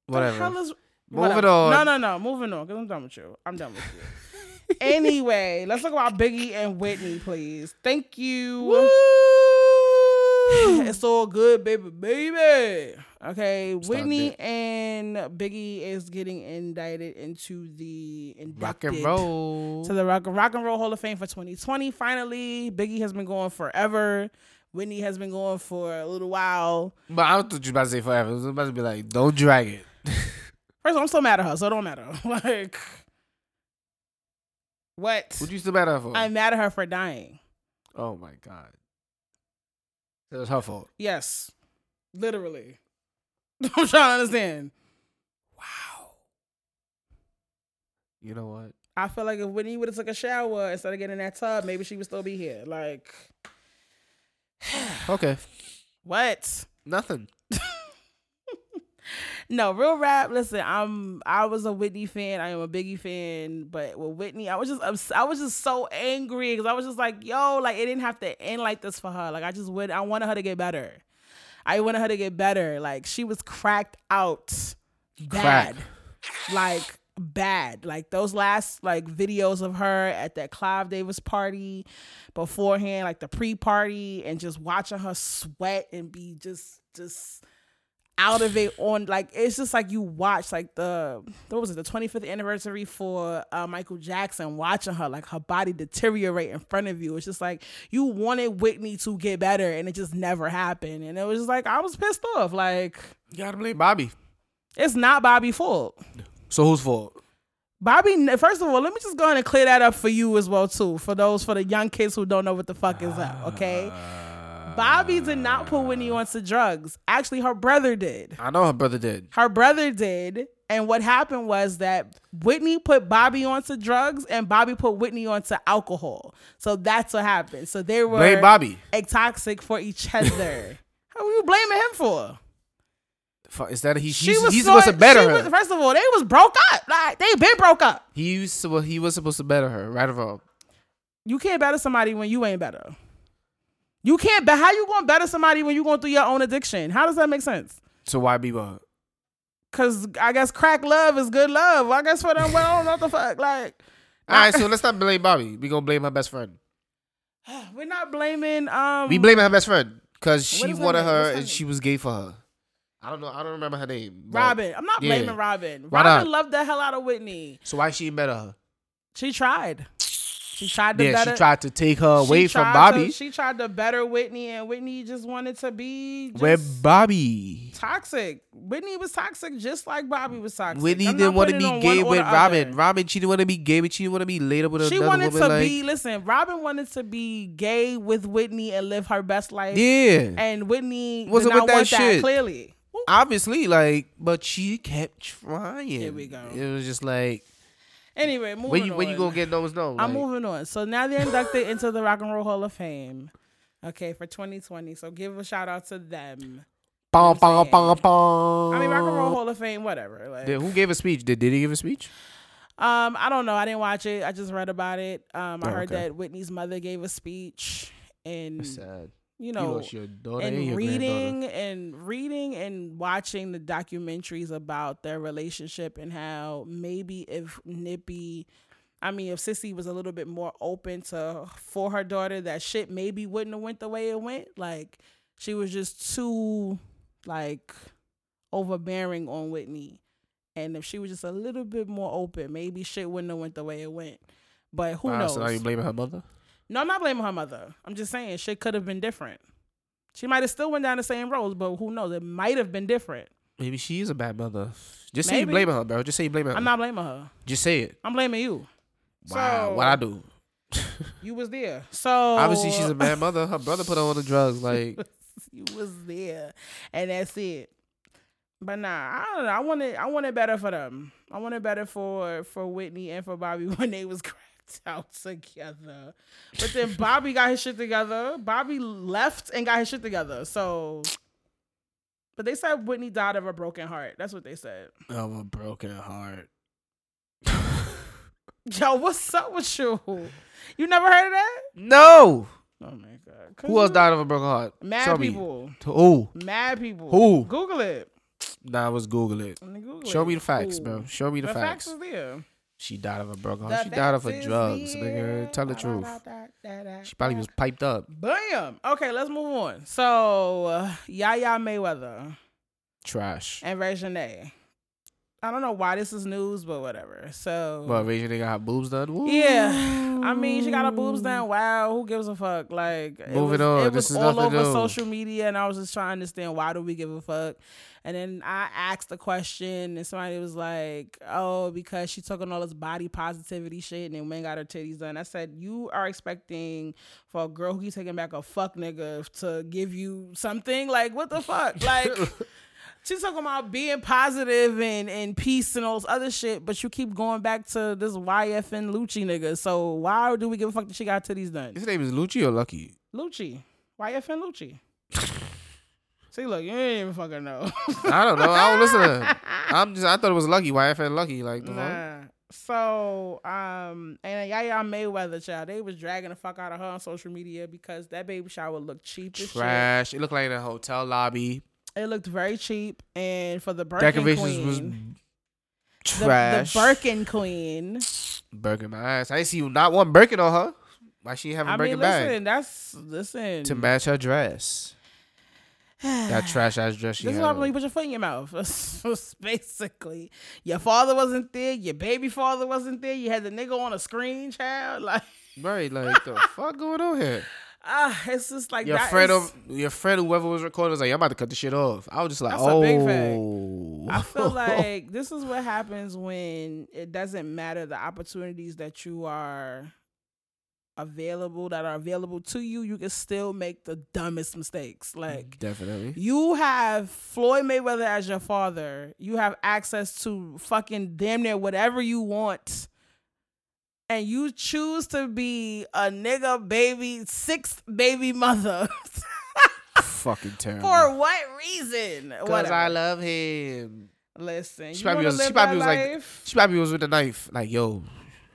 A: The
B: Whatever.
A: hell is-
B: Moving
A: whatever.
B: on.
A: No, no, no. Moving on because I'm done with you. I'm done with you. anyway, let's talk about Biggie and Whitney, please. Thank you. Woo! It's all good, baby, baby. Okay, Whitney
B: it.
A: and Biggie is getting indicted into the
B: Rock and roll.
A: to the rock, rock and Roll Hall of Fame for 2020. Finally, Biggie has been going forever. Whitney has been going for a little while.
B: But I don't think you about to say forever. I was about to be like, don't drag it.
A: First of all, I'm still mad at her, so it don't matter. like, what?
B: What you still mad at her for?
A: I'm mad at her for dying.
B: oh my god. It was her fault.
A: Yes, literally. I'm trying to understand.
B: Wow. You know what?
A: I feel like if Whitney would have took a shower instead of getting in that tub, maybe she would still be here. Like,
B: Okay.
A: what?
B: Nothing.
A: No, real rap. Listen, I'm. I was a Whitney fan. I am a Biggie fan. But with Whitney, I was just. ups- I was just so angry because I was just like, yo, like it didn't have to end like this for her. Like I just would. I wanted her to get better. I wanted her to get better. Like she was cracked out, bad, like bad. Like those last like videos of her at that Clive Davis party beforehand, like the pre-party, and just watching her sweat and be just just out of it on like it's just like you watch like the what was it the 25th anniversary for uh, Michael Jackson watching her like her body deteriorate in front of you. It's just like you wanted Whitney to get better and it just never happened. And it was just like I was pissed off like
B: You gotta blame Bobby.
A: it's not Bobby's fault.
B: So whose fault?
A: Bobby first of all let me just go ahead and clear that up for you as well too for those for the young kids who don't know what the fuck is up okay Bobby did not put Whitney onto drugs actually her brother did
B: I know her brother did.
A: her brother did And what happened was that Whitney put Bobby onto drugs and Bobby put Whitney onto alcohol. So that's what happened. So they were
B: Blame Bobby.
A: a toxic for each other. How are you blaming him for?
B: Is that he?
A: She
B: He's,
A: was
B: he's supposed to better her.
A: was- first of all, they was broke up. Like they been broke up.
B: he was well, he was supposed to better her, right or wrong.
A: You can't better somebody when you ain't better. You can't. But how you gonna better somebody when you going through your own addiction? How does that make sense?
B: So why be?
A: Cause I guess crack love is good love. I guess for them, well, I don't know what the fuck. Like,
B: All right, so let's not blame Bobby. We gonna blame her best friend.
A: we're not blaming. Um,
B: We blaming her best friend because she wanted her
A: her
B: and she was gay for her. I don't know. I don't remember her name.
A: Robin. I'm not
B: Yeah.
A: blaming Robin. Robin loved the hell out of Whitney.
B: So why she better her?
A: She tried. She tried to
B: Yeah,
A: better.
B: she tried to take her away from Bobby.
A: to- she tried to better Whitney, and Whitney just wanted to be just
B: With Bobby.
A: toxic. Whitney was toxic, just like Bobby was toxic.
B: Whitney
A: I'm
B: didn't want to be gay with Robin.
A: other.
B: Robin, she didn't want to be gay, but she didn't want to be later with her.
A: She
B: another
A: wanted to
B: like,
A: be. Listen, Robin wanted to be gay with Whitney and live her best life.
B: yeah,
A: And Whitney
B: Wasn't with that
A: want that. Clearly,
B: obviously, like, but she kept trying.
A: Here we go.
B: It was just like,
A: Anyway, moving
B: when you
A: on.
B: when you gonna get those no?
A: I'm
B: Like,
A: moving on. So now they're inducted into the Rock and Roll Hall of Fame. Okay, for 2020. So give a shout out to them.
B: Bum,
A: saying.
B: bum, bum.
A: I mean, Rock and Roll Hall of Fame, whatever. Like,
B: Did- who gave a speech? Did Diddy give a speech?
A: um, I don't know. I didn't watch it. I just read about it. Um, I
B: Oh,
A: heard
B: okay.
A: that Whitney's mother gave a speech, and
B: Sad.
A: You
B: You
A: know,
B: daughter and,
A: reading and reading and watching the documentaries about their relationship and how maybe if Nippy, I mean, if Sissy was a little bit more open to for her daughter, that shit maybe wouldn't have went the way it went. Like she was just too like overbearing on Whitney, and if she was just a little bit more open, maybe shit wouldn't have went the way it went. But who
B: Wow,
A: knows?
B: So now you blaming her mother?
A: No, I'm not blaming her mother. I'm just saying shit could have been different. She might have still went down the same roads, but who knows? It might have been different.
B: Maybe she is a bad mother. Just say you blaming her, bro. Just say you blaming her.
A: I'm not blaming her.
B: Just say it.
A: I'm blaming you.
B: Wow,
A: So-
B: what I do?
A: You was there. So
B: Obviously, she's a bad mother. Her brother put her on the drugs. Like,
A: you was there, and that's it. But nah, I don't know. I wanted, I wanted better for them. I wanted better for for Whitney and for Bobby when they was cracked out together. But then Bobby got his shit together. Bobby left and got his shit together. So, but they said Whitney died of a broken heart. That's what they said.
B: of a broken heart.
A: Yo, what's up with you? You never heard of that?
B: no.
A: Oh my god.
B: Who else died of a broken heart?
A: Mad
B: me.
A: people.
B: Who?
A: Mad people.
B: Who?
A: Google it.
B: Nah, let's Google it.
A: Google
B: Show
A: it.
B: me the facts,
A: Ooh.
B: bro. Show me the,
A: The
B: facts.
A: facts is there.
B: She died of a broken
A: The
B: heart. She died of her drugs, nigga. Tell the
A: Da,
B: truth.
A: da, da,
B: She probably was piped up.
A: Bam. Okay, let's move on. So, uh, Yaya Mayweather
B: Trash.
A: and Reginae. I don't know why this is news, but whatever. So,
B: But Rachel nigga got her boobs done. Woo.
A: Yeah, I mean, she got her boobs done. Wow, who gives a fuck? Like, it was,
B: on.
A: It was
B: This is
A: all over social media, and I was just trying to understand why do we give a fuck. And then I asked the question, and somebody was like, "Oh, because she took on all this body positivity shit, and then and got her titties done." I said, "You are expecting for a girl who keeps taking back a fuck nigga to give you something? Like, what the fuck? Like." She's talking about being positive and, and peace and all this other shit, but you keep going back to this YFN Lucci nigga. So why do we give a fuck that she got titties done?
B: His name is Lucci or Lucky?
A: Lucci. YFN Lucci. See, look, you ain't even fucking know.
B: I don't know. I don't listen to him. I'm just. I thought it was Lucky. YFN Lucky. Like the fuck?
A: nah. So, um, and Yaya Mayweather, child, they was dragging the fuck out of her on social media because that baby shower looked cheap as shit.
B: Trash. It looked like in a hotel lobby.
A: It looked very cheap, and for the Birkin
B: Decorations
A: queen,
B: was
A: the,
B: trash.
A: the Birkin queen.
B: Birkin my ass. I didn't see you not one Birkin on her. Why she have a
A: I
B: Birkin
A: mean,
B: bag
A: listen, that's listen.
B: to match her dress? That trash ass dress she
A: This is happens when you put your foot in your mouth. Basically, your father wasn't there, your baby father wasn't there. You had the nigga on a screen, child. Like,
B: Right, like the fuck going on here?
A: Ah, it's just like
B: Your friend,
A: is-
B: of, your friend, whoever was recording, was like, "I'm about to cut the shit off." I was just like, "Oh."
A: a big fact. I feel like this is what happens when it doesn't matter the opportunities that you are available that are available to you, you can still make the dumbest mistakes. Like
B: Definitely.
A: you have Floyd Mayweather as your father. You have access to fucking damn near whatever you want. And you choose to be a nigga baby, sixth baby mother.
B: Fucking terrible.
A: For what reason?
B: Because I love him.
A: Listen,
B: She probably was- she probably was like- She probably was with a knife. Like, yo,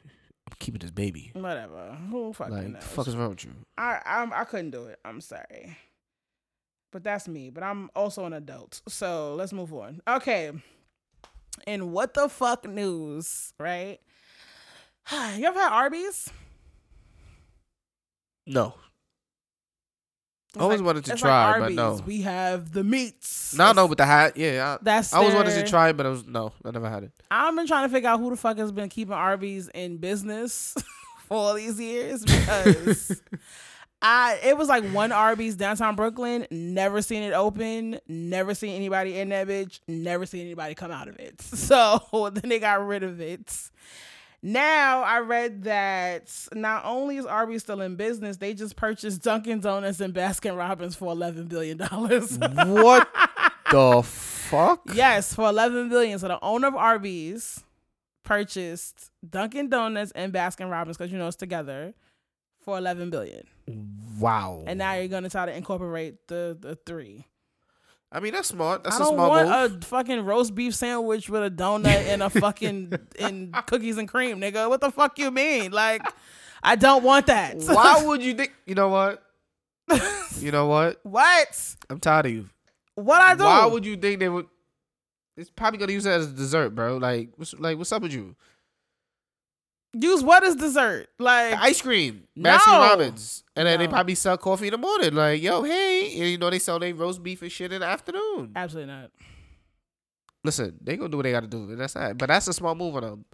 B: I'm keeping this baby.
A: whatever. Who fucking
B: Like,
A: knows?
B: fuck is wrong with you?
A: I I'm, I couldn't do it. I'm sorry, but that's me. But I'm also an adult, so let's move on. Okay, and what the fuck news, right? you ever had Arby's?
B: No.
A: It's
B: I always
A: like-
B: wanted to try,
A: like
B: but no.
A: We have the meats.
B: No, no, with the hat, yeah. I,
A: That's
B: I always wanted to try it, but I was no, I never had it.
A: I've been trying to figure out who the fuck has been keeping Arby's in business for all these years because I it was like one Arby's downtown Brooklyn, never seen it open, never seen anybody in that bitch, never seen anybody come out of it. So then they got rid of it. Now I read that not only is Arby's still in business, they just purchased Dunkin' Donuts and Baskin Robbins for eleven billion dollars.
B: What the fuck?
A: Yes, for 11 billion. So the owner of Arby's purchased Dunkin' Donuts and Baskin Robbins because you know it's together for 11 billion.
B: Wow.
A: And now you're gonna try to incorporate the the three.
B: I mean, that's smart. That's
A: I
B: a
A: don't
B: small
A: want
B: move.
A: a fucking roast beef sandwich with a donut and a fucking and cookies and cream, nigga. What the fuck you mean? Like, I don't want that.
B: Why would you think? You know what? You know what?
A: what?
B: I'm tired of you.
A: What I do?
B: Why would you think they would? It's probably gonna use it as a dessert, bro. Like, what's like, what's up with you?
A: Use what as dessert? Like,
B: Ice cream,
A: No.
B: Baskin Robbins, and then they probably sell coffee in the morning. Like, yo, hey, and you know they sell their roast beef and shit in the afternoon.
A: absolutely not.
B: Listen, they gonna do what they gotta do, and that's that. But that's a small move on them.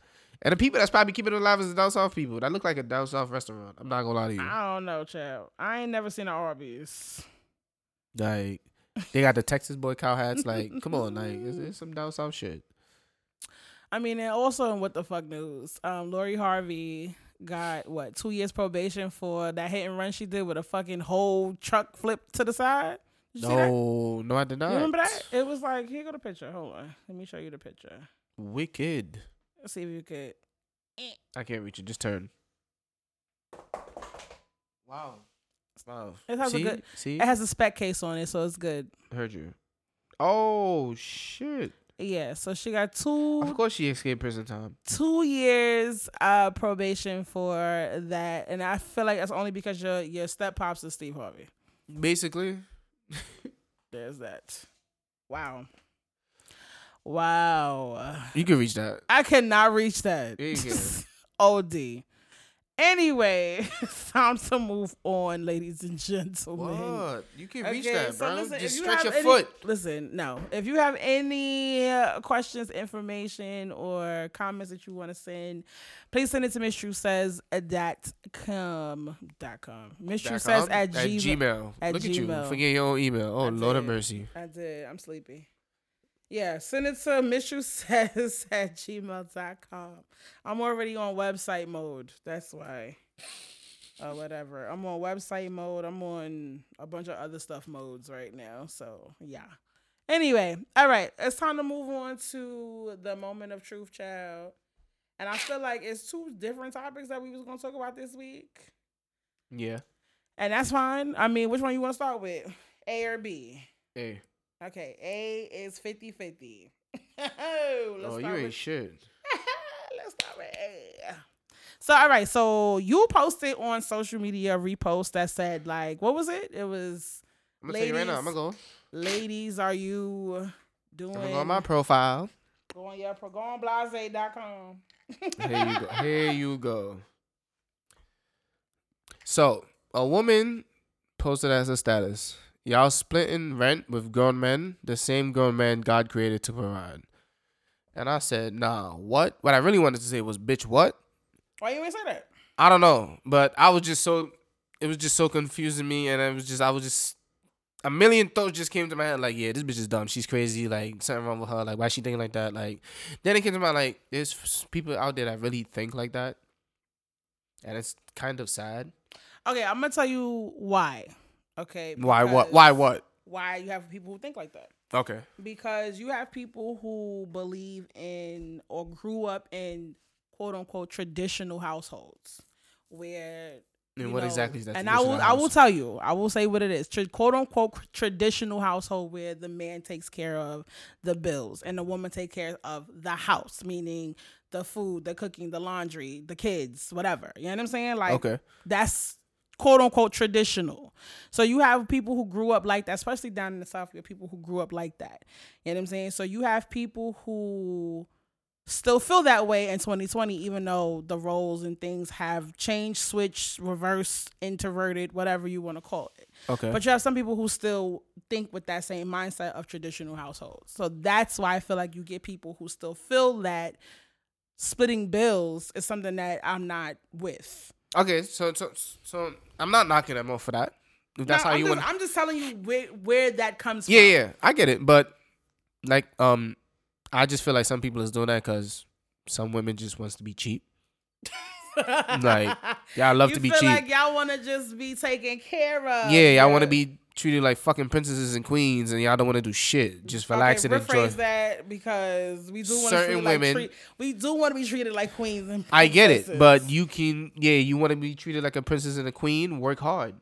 B: And the people that's probably keeping it alive is the down south people. That look like a down south restaurant. I'm not gonna lie to you.
A: I don't know, child. I ain't never seen an Arby's.
B: Like, they got the Texas boy cow hats. Like, come on, like, it's, it's some down south shit.
A: I mean, and also in what the fuck news, um, Lori Harvey got what two years probation for that hit and run she did with a fucking whole truck flip to the side. Did you see that?
B: No, no, I did
A: You
B: not.
A: remember that? It was like here go the picture. Hold on, let me show you the picture.
B: Wicked.
A: Let's see if you could.
B: I can't reach it. Just turn. Wow. Wow.
A: It has a good-
B: See?
A: It has a spec case on it, so it's good.
B: Heard you. Oh shit!
A: Yeah, so she got two.
B: Of course she escaped prison time.
A: two years uh probation for that, and I feel like that's only because your your step pops is Steve Harvey.
B: Basically.
A: There's that. Wow. Wow.
B: You can reach that.
A: I cannot reach that.
B: Yeah, you can.
A: OD. Anyway, time to move on, ladies and gentlemen.
B: What? You can reach
A: Okay,
B: that,
A: so
B: bro.
A: listen,
B: Just
A: you
B: stretch your
A: any-
B: foot.
A: Listen, no. If you have any uh, questions, information, or comments that you want to send, please send it to Miss True Says dot com dot com. Miss True Says at,
B: at
A: Gmail.
B: Gmail.
A: at
B: Look at you.
A: Gmail.
B: Forget your own email. Oh
A: I
B: Lord
A: did.
B: mercy.
A: I did. I'm sleepy. Yeah, send it to Miss Says at gmail.com. I'm already on website mode. That's why. Or whatever. I'm on website mode. I'm on a bunch of other stuff modes right now. So yeah. Anyway, all right. It's time to move on to the moment of truth, child. And I feel like it's two different topics that we was gonna talk about this week.
B: Yeah.
A: And that's fine. I mean, which one you want to start with? A or B?
B: Hey.
A: Okay, A is 50 50. Let's
B: oh, you ain't
A: with,
B: shit.
A: Let's start with A. So, all right, so you posted on social media a repost that said, like, what was it? It was,
B: I'm gonna tell you right now. I'm
A: Ladies,
B: gonna go.
A: ladies, are you doing?
B: I'm gonna go on my profile.
A: Go on your pro, go on blase.com.
B: Here you go. Here you go. So, a woman posted as a status. Y'all splitting rent with grown men, the same grown men God created to provide. And I said, nah, what? What I really wanted to say was, bitch, what?
A: Why you ain't say that?
B: I don't know. But I was just so, it was just so confusing me. And it was just, I was just, a million thoughts just came to my head. Like, yeah, this bitch is dumb. She's crazy. Like, something wrong with her. Like, why she thinking like that? Like, then it came to my, like, there's people out there that really think like that. and it's kind of sad.
A: Okay, I'm gonna tell you why. Okay.
B: Why what? Why what?
A: Why you have people who think like that?
B: Okay.
A: Because you have people who believe in or grew up in quote unquote traditional households where
B: And what
A: know,
B: exactly is that?
A: And I will, I will tell you, I will say what it is. Tra- quote unquote traditional household where the man takes care of the bills and the woman take care of the house, meaning the food, the cooking, the laundry, the kids, whatever. You know what I'm saying? Like
B: okay.
A: that's quote unquote traditional. So you have people who grew up like that, especially down in the South, you have people who grew up like that. You know what I'm saying? So you have people who still feel that way in 2020, even though the roles and things have changed, switched, reversed, introverted, whatever you want to call it.
B: Okay.
A: But you have some people who still think with that same mindset of traditional households. So that's why I feel like you get people who still feel that splitting bills is something that I'm not with.
B: Okay. So so so I'm not knocking them off for that. If that's
A: No,
B: how
A: I'm
B: you want.
A: I'm just telling you where where that comes
B: Yeah,
A: from.
B: yeah, I get it, but like, um, I just feel like some people is doing that because some women just wants to be cheap. Like, Y'all love
A: you
B: to be
A: feel
B: cheap.
A: like y'all want to just be taken care of.
B: yeah, y'all want to be treated like fucking princesses and queens, and y'all don't want to do shit. Just relax
A: okay,
B: and enjoy.
A: that because we do want to
B: Certain
A: treat like
B: women-
A: treat, we do want to be treated like queens and Princesses.
B: I get it, but you can, yeah, you want to be treated like a princess and a queen. Work hard.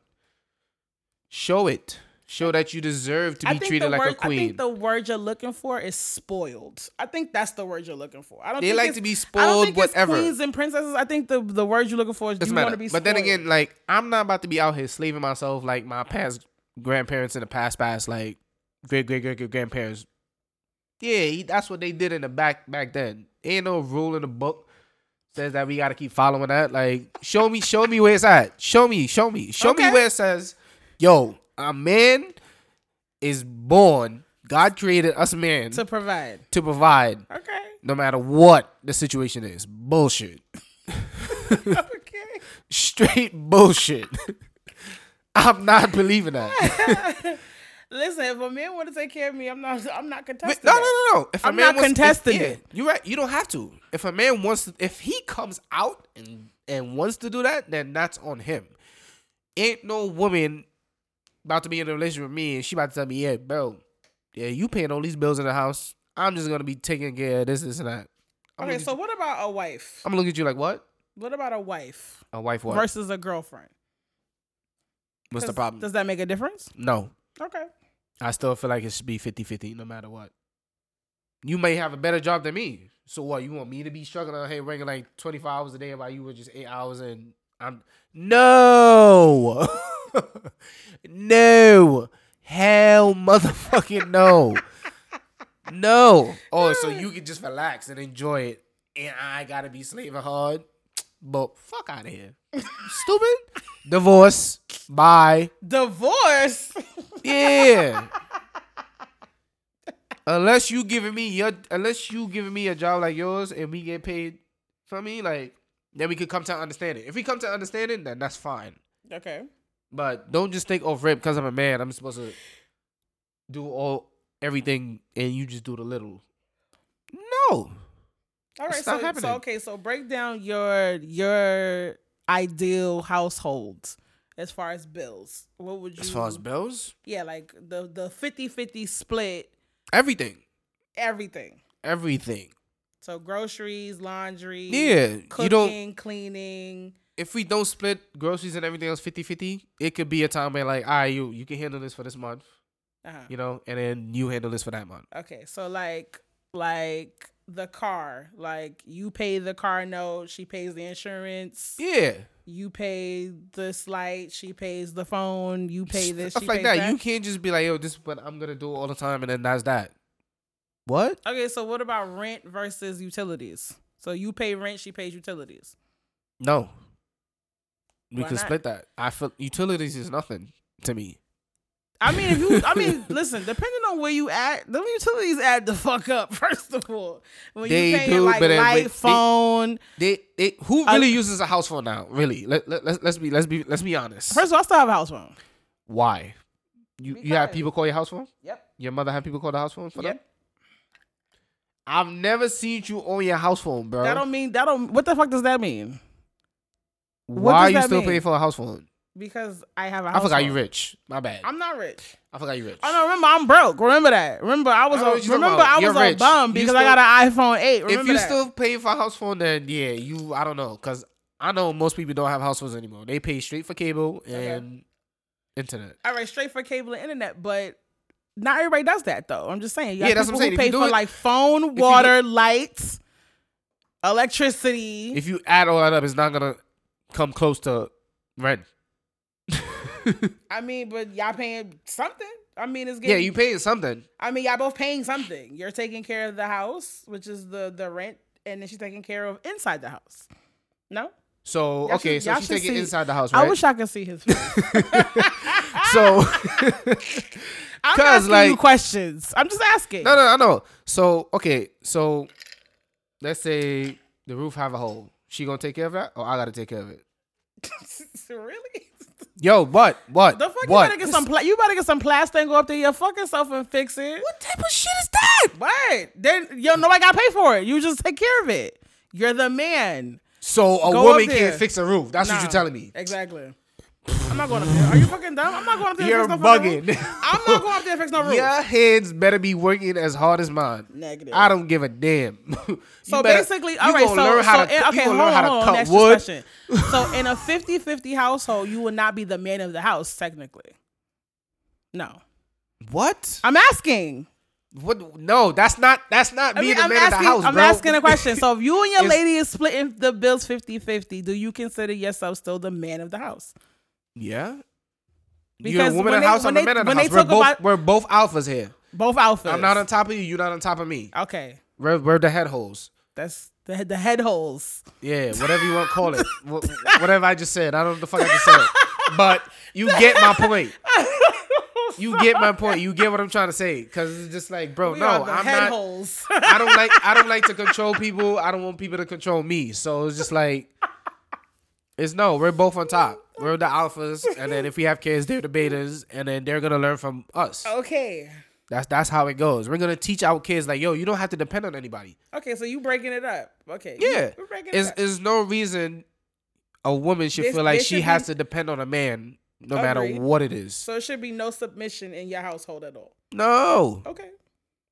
B: Show it. Show that you deserve to be treated like
A: word,
B: a queen.
A: I think the word you're looking for is spoiled. I think that's the word you're looking for. I don't.
B: They
A: think
B: like to be spoiled, whatever.
A: Queens and princesses. I think the the word you're looking for is
B: Doesn't
A: you want to be.
B: But then again, like I'm not about to be out here slaving myself like my past grandparents in the past, past like great great great great grandparents. Yeah, he- that's what they did in the back back then. Ain't no rule in the book says that we got to keep following that. Like, show me, show me where it's at. Show me, show me, show
A: Okay.
B: me where it says, "Yo, a man is born. God created us man
A: to provide.
B: to provide,
A: Okay.
B: no matter what the situation is." Bullshit.
A: okay.
B: straight bullshit. I'm not believing that.
A: Listen, if a man want to take care of me, I'm not. I'm not contesting.
B: no, no, no, no. If a
A: I'm
B: man
A: not
B: wants,
A: contesting
B: if, yeah,
A: it.
B: You're right. You don't have to. If a man wants to, if he comes out and and wants to do that, then that's on him. Ain't no woman about to be in a relationship with me and she about to tell me, yeah, bro, yeah, you paying all these bills in the house. I'm just gonna be taking care of this, this, and that. I'm
A: Okay, so
B: look
A: what about a wife?
B: I'm gonna look at you like what?
A: What about a wife
B: A wife? What?
A: versus a girlfriend?
B: What's the problem?
A: Does that make a difference?
B: no,
A: Okay.
B: I still feel like it should be 50-50 no matter what. You may have a better job than me. So what? You want me to be struggling here working like 24 hours a day while you were just eight hours and I'm no. no. Hell motherfucking no. no. Oh, so you can just relax and enjoy it. And I gotta be slaving hard. But fuck out of here. Stupid. Divorce. Bye.
A: Divorce.
B: Yeah. unless you giving me your unless you giving me a job like yours and we get paid for me, like then we could come to understanding. If we come to understanding, then that's fine.
A: okay.
B: But don't just think off rip because I'm a man. I'm supposed to do all everything and you just do the little. No.
A: All right.
B: It's
A: So,
B: not
A: so okay. So break down your your ideal household as far as bills. What would you?
B: As far as bills,
A: yeah, like the the 50-50 split,
B: everything.
A: everything.
B: Everything.
A: So groceries, laundry,
B: Yeah.
A: cooking,
B: you don't
A: cleaning.
B: if we don't split groceries and everything else 50-50, it could be a time where like, all right, you you can handle this for this month,
A: Uh-huh.
B: you know, and then you handle this for that month.
A: Okay, so like like the car, like you pay the car note, she pays the insurance.
B: Yeah.
A: You pay this light, she pays the phone. You pay this,
B: Stuff
A: she
B: like
A: pays
B: that.
A: that.
B: You can't just be like, yo, this is what I'm gonna do all the time and then that's that. What?
A: Okay, so what about rent versus utilities? So you pay rent, she pays utilities.
B: No. We
A: Why
B: can
A: not?
B: split that. I feel utilities is nothing to me.
A: I mean, if you, I mean, listen, depending on where you at, the utilities add the fuck up. First of all, when
B: They
A: you pay
B: do,
A: like
B: but
A: light,
B: when they-
A: phone.
B: They, they who
A: I-
B: really uses a house phone now? Really? Let, let, let's let's be let's be let's be honest.
A: First of all, I still have a house phone.
B: Why? You you have people call your house phone?
A: Yep.
B: Your mother have people call the house phone for them? I've never seen you on your house phone, bro.
A: That don't mean that don't. What the fuck does that mean?
B: Why
A: does
B: are you still
A: mean?
B: paying for a house phone?
A: Because I have a
B: I
A: house.
B: forgot you rich. My bad.
A: I'm not rich.
B: I forgot you rich.
A: Oh, I don't remember. I'm broke. Remember that. Remember I was
B: I
A: a,
B: what you're talking
A: remember. I was a bum because
B: still-
A: I got an iPhone 8. Remember
B: if you
A: that.
B: still pay for a house phone, then yeah, you. I don't know, cause I know most people don't have house phones anymore. They pay straight for cable and internet.
A: all right, straight for cable and internet, but not everybody does that though. I'm just saying. You
B: Yeah, that's what I'm saying.
A: Who
B: you
A: pay for
B: it-
A: like phone,
B: you do-
A: water, lights, electricity.
B: If you add all that up, it's not gonna come close to rent.
A: I mean, but y'all paying something. I mean, it's getting, yeah,
B: you paying something.
A: I mean, y'all both paying something. You're taking care of the house, which is the the rent, and then she's taking care of inside the house. No,
B: So
A: Y'all
B: okay,
A: should-
B: so she's taking
A: see-
B: inside the house,
A: I wish I could see his face.
B: so
A: I'm
B: 'Cause,
A: asking you
B: like-
A: questions. I'm just asking.
B: no, no, I know. So okay, so let's say the roof have a hole. She gonna take care of that, or I gotta take care of it?
A: really?
B: Yo, what? What?
A: The fuck
B: what?
A: you better get some pla- you better get some plaster and go up there your fucking self and fix it.
B: What type of shit is that?
A: What? Then yo, nobody got to pay for it. You just take care of it. You're the man.
B: So a
A: Go
B: woman can't fix a roof. That's what you're telling me.
A: Exactly. I'm not going up there. Are you fucking dumb? I'm not going up there.
B: You're
A: and fix no fucking
B: bugging.
A: I'm not going up there and fix no roof.
B: Your hands better be working as hard as mine.
A: Negative.
B: I don't give a damn.
A: So
B: better-
A: basically,
B: you
A: all right.
B: gonna
A: So,
B: learn how
A: so
B: to,
A: in, okay, hold
B: learn
A: on,
B: how to
A: hold on. Next
B: wood.
A: question. So in a 50-50 household, you will not be the man of the house technically. No,
B: What?
A: I'm asking.
B: What? No, that's not. That's not
A: I
B: me,
A: mean,
B: the
A: I'm
B: man
A: asking,
B: of the house,
A: I'm
B: bro.
A: asking a question. So if you and your lady is splitting the bills 50-50, do you consider yourself still the man of the house?
B: Yeah. You're a woman of the house. I'm a man of the house. We're both.
A: about-
B: we're both alphas here.
A: Both outfits.
B: I'm not on top of you. You're not on top of me.
A: Okay,
B: We're, we're the head holes.
A: that's the the head holes.
B: Yeah, whatever you want to call it. Whatever I just said. I don't know what the fuck I just said. But you get my point. You get my point. You get what I'm trying to say. Cause it's just like, bro,
A: We
B: no, I'm
A: head
B: not.
A: holes.
B: I don't like. I don't like to control people. I don't want people to control me. So it's just like, it's no. We're both on top. We're the alphas, and then if we have kids, they're the betas, and then they're gonna learn from us.
A: okay.
B: That's that's how it goes. We're gonna teach our kids like, yo, you don't have to depend on anybody.
A: Okay, so you breaking it up. Okay.
B: Yeah,
A: We're breaking
B: is
A: it up.
B: is no reason a woman should
A: This-
B: feel like she
A: should
B: has
A: be-
B: to depend on a man no matter
A: Agreed.
B: what it is.
A: So it should be no submission in your household at all.
B: No,
A: Okay.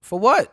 B: for what?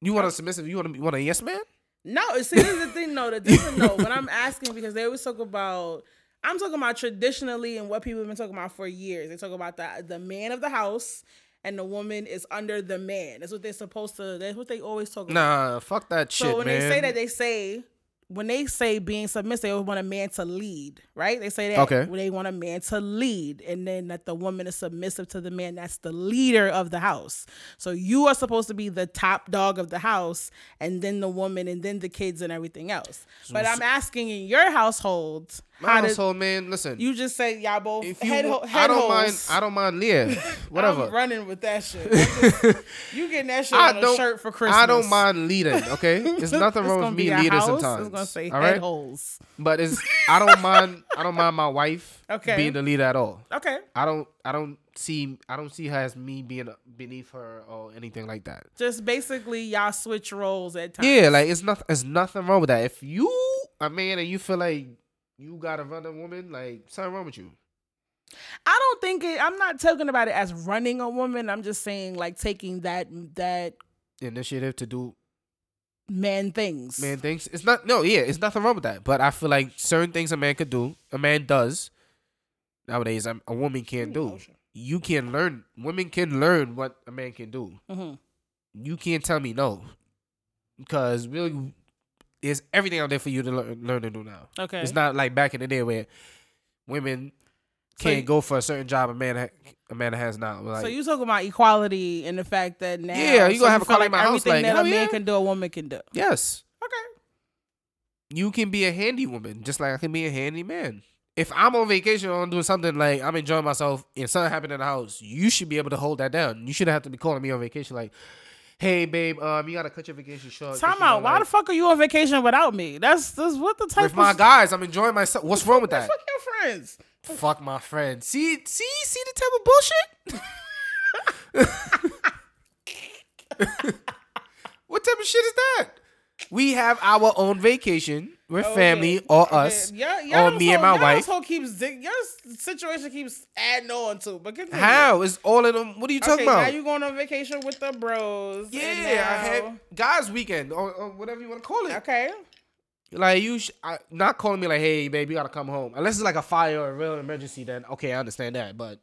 B: You want a submissive? You want a, you want a yes man?
A: No, see, this is the thing, though. The different no. But I'm asking, because they always talk about, I'm talking about traditionally and what people have been talking about for years. They talk about the the man of the house and the woman is under the man. That's what they're supposed to. That's what they always talk about.
B: Nah, fuck that shit.
A: So when
B: man.
A: they say that, they say when they say being submissive, they always want a man to lead, right? They say that
B: Okay.
A: they want a man to lead, and then that the woman is submissive to the man. That's the leader of the house. So you are supposed to be the top dog of the house, and then the woman, and then the kids, and everything else. but I'm asking in your household,
B: My household, man. Listen,
A: you just say y'all both
B: if you,
A: head, ho-
B: I don't
A: holes.
B: mind. I don't mind Leah. Whatever.
A: I'm running with that shit. Just- you getting that shit
B: I
A: on a shirt for Christmas.
B: I don't mind leading. Okay, there's nothing wrong with me leading sometimes.
A: It's gonna say
B: all
A: head
B: right,
A: holes.
B: but it's I don't mind. I don't mind my wife
A: Okay.
B: being the leader at all.
A: Okay.
B: I don't. I don't see. I don't see her as me being beneath her or anything like that.
A: Just basically y'all switch roles at times.
B: Yeah, like it's nothing. It's nothing wrong with that. If you a man and you feel like you gotta run a woman, like something wrong with you.
A: I don't think it I'm not talking about it as running a woman. I'm just saying like taking that that
B: Initiative to do
A: man things.
B: man things. It's not. No, yeah, it's nothing wrong with that. But I feel like certain things a man could do, a man does nowadays. um, A woman can't do. You can learn. Women can learn what a man can do.
A: hmm
B: You can't tell me no, because really, there's everything out there for you to learn, learn to do now.
A: Okay.
B: It's not like back in the day where women
A: So
B: can't
A: you-
B: go for a certain job a man ha- a man has now. Like,
A: so you talking about equality and the fact that now
B: Yeah, you
A: so
B: gonna have
A: feel
B: equality in my house,
A: everything
B: like,
A: that a man
B: yeah.
A: can do, a woman can do.
B: yes,
A: Okay.
B: you can be a handy woman just like I can be a handy man. If I'm on vacation or I'm doing something like I'm enjoying myself and something happened in the house, you should be able to hold that down. You shouldn't have to be calling me on vacation like, "Hey, babe, um, you gotta cut your vacation short.
A: Time out. Why
B: like,
A: the fuck are you on vacation without me? That's that's what the type
B: with
A: of
B: my guys, I'm enjoying myself. What's wrong with that?
A: Fuck your friends.
B: Fuck my friend. See, see, see the type of bullshit. what type of shit is that? we have our own vacation with
A: Okay,
B: family or
A: okay,
B: us.
A: Yeah,
B: or me and my wife.
A: household keeps your situation keeps adding on to. But continue.
B: How? It's all of them. What are you talking
A: okay, Now you going on vacation with the bros.
B: yeah, I had guys' weekend or, or whatever you want to call it.
A: Okay.
B: Like you, sh- I, not calling me like, "Hey, baby, you gotta come home." Unless it's like a fire or a real emergency, then okay, I understand that. But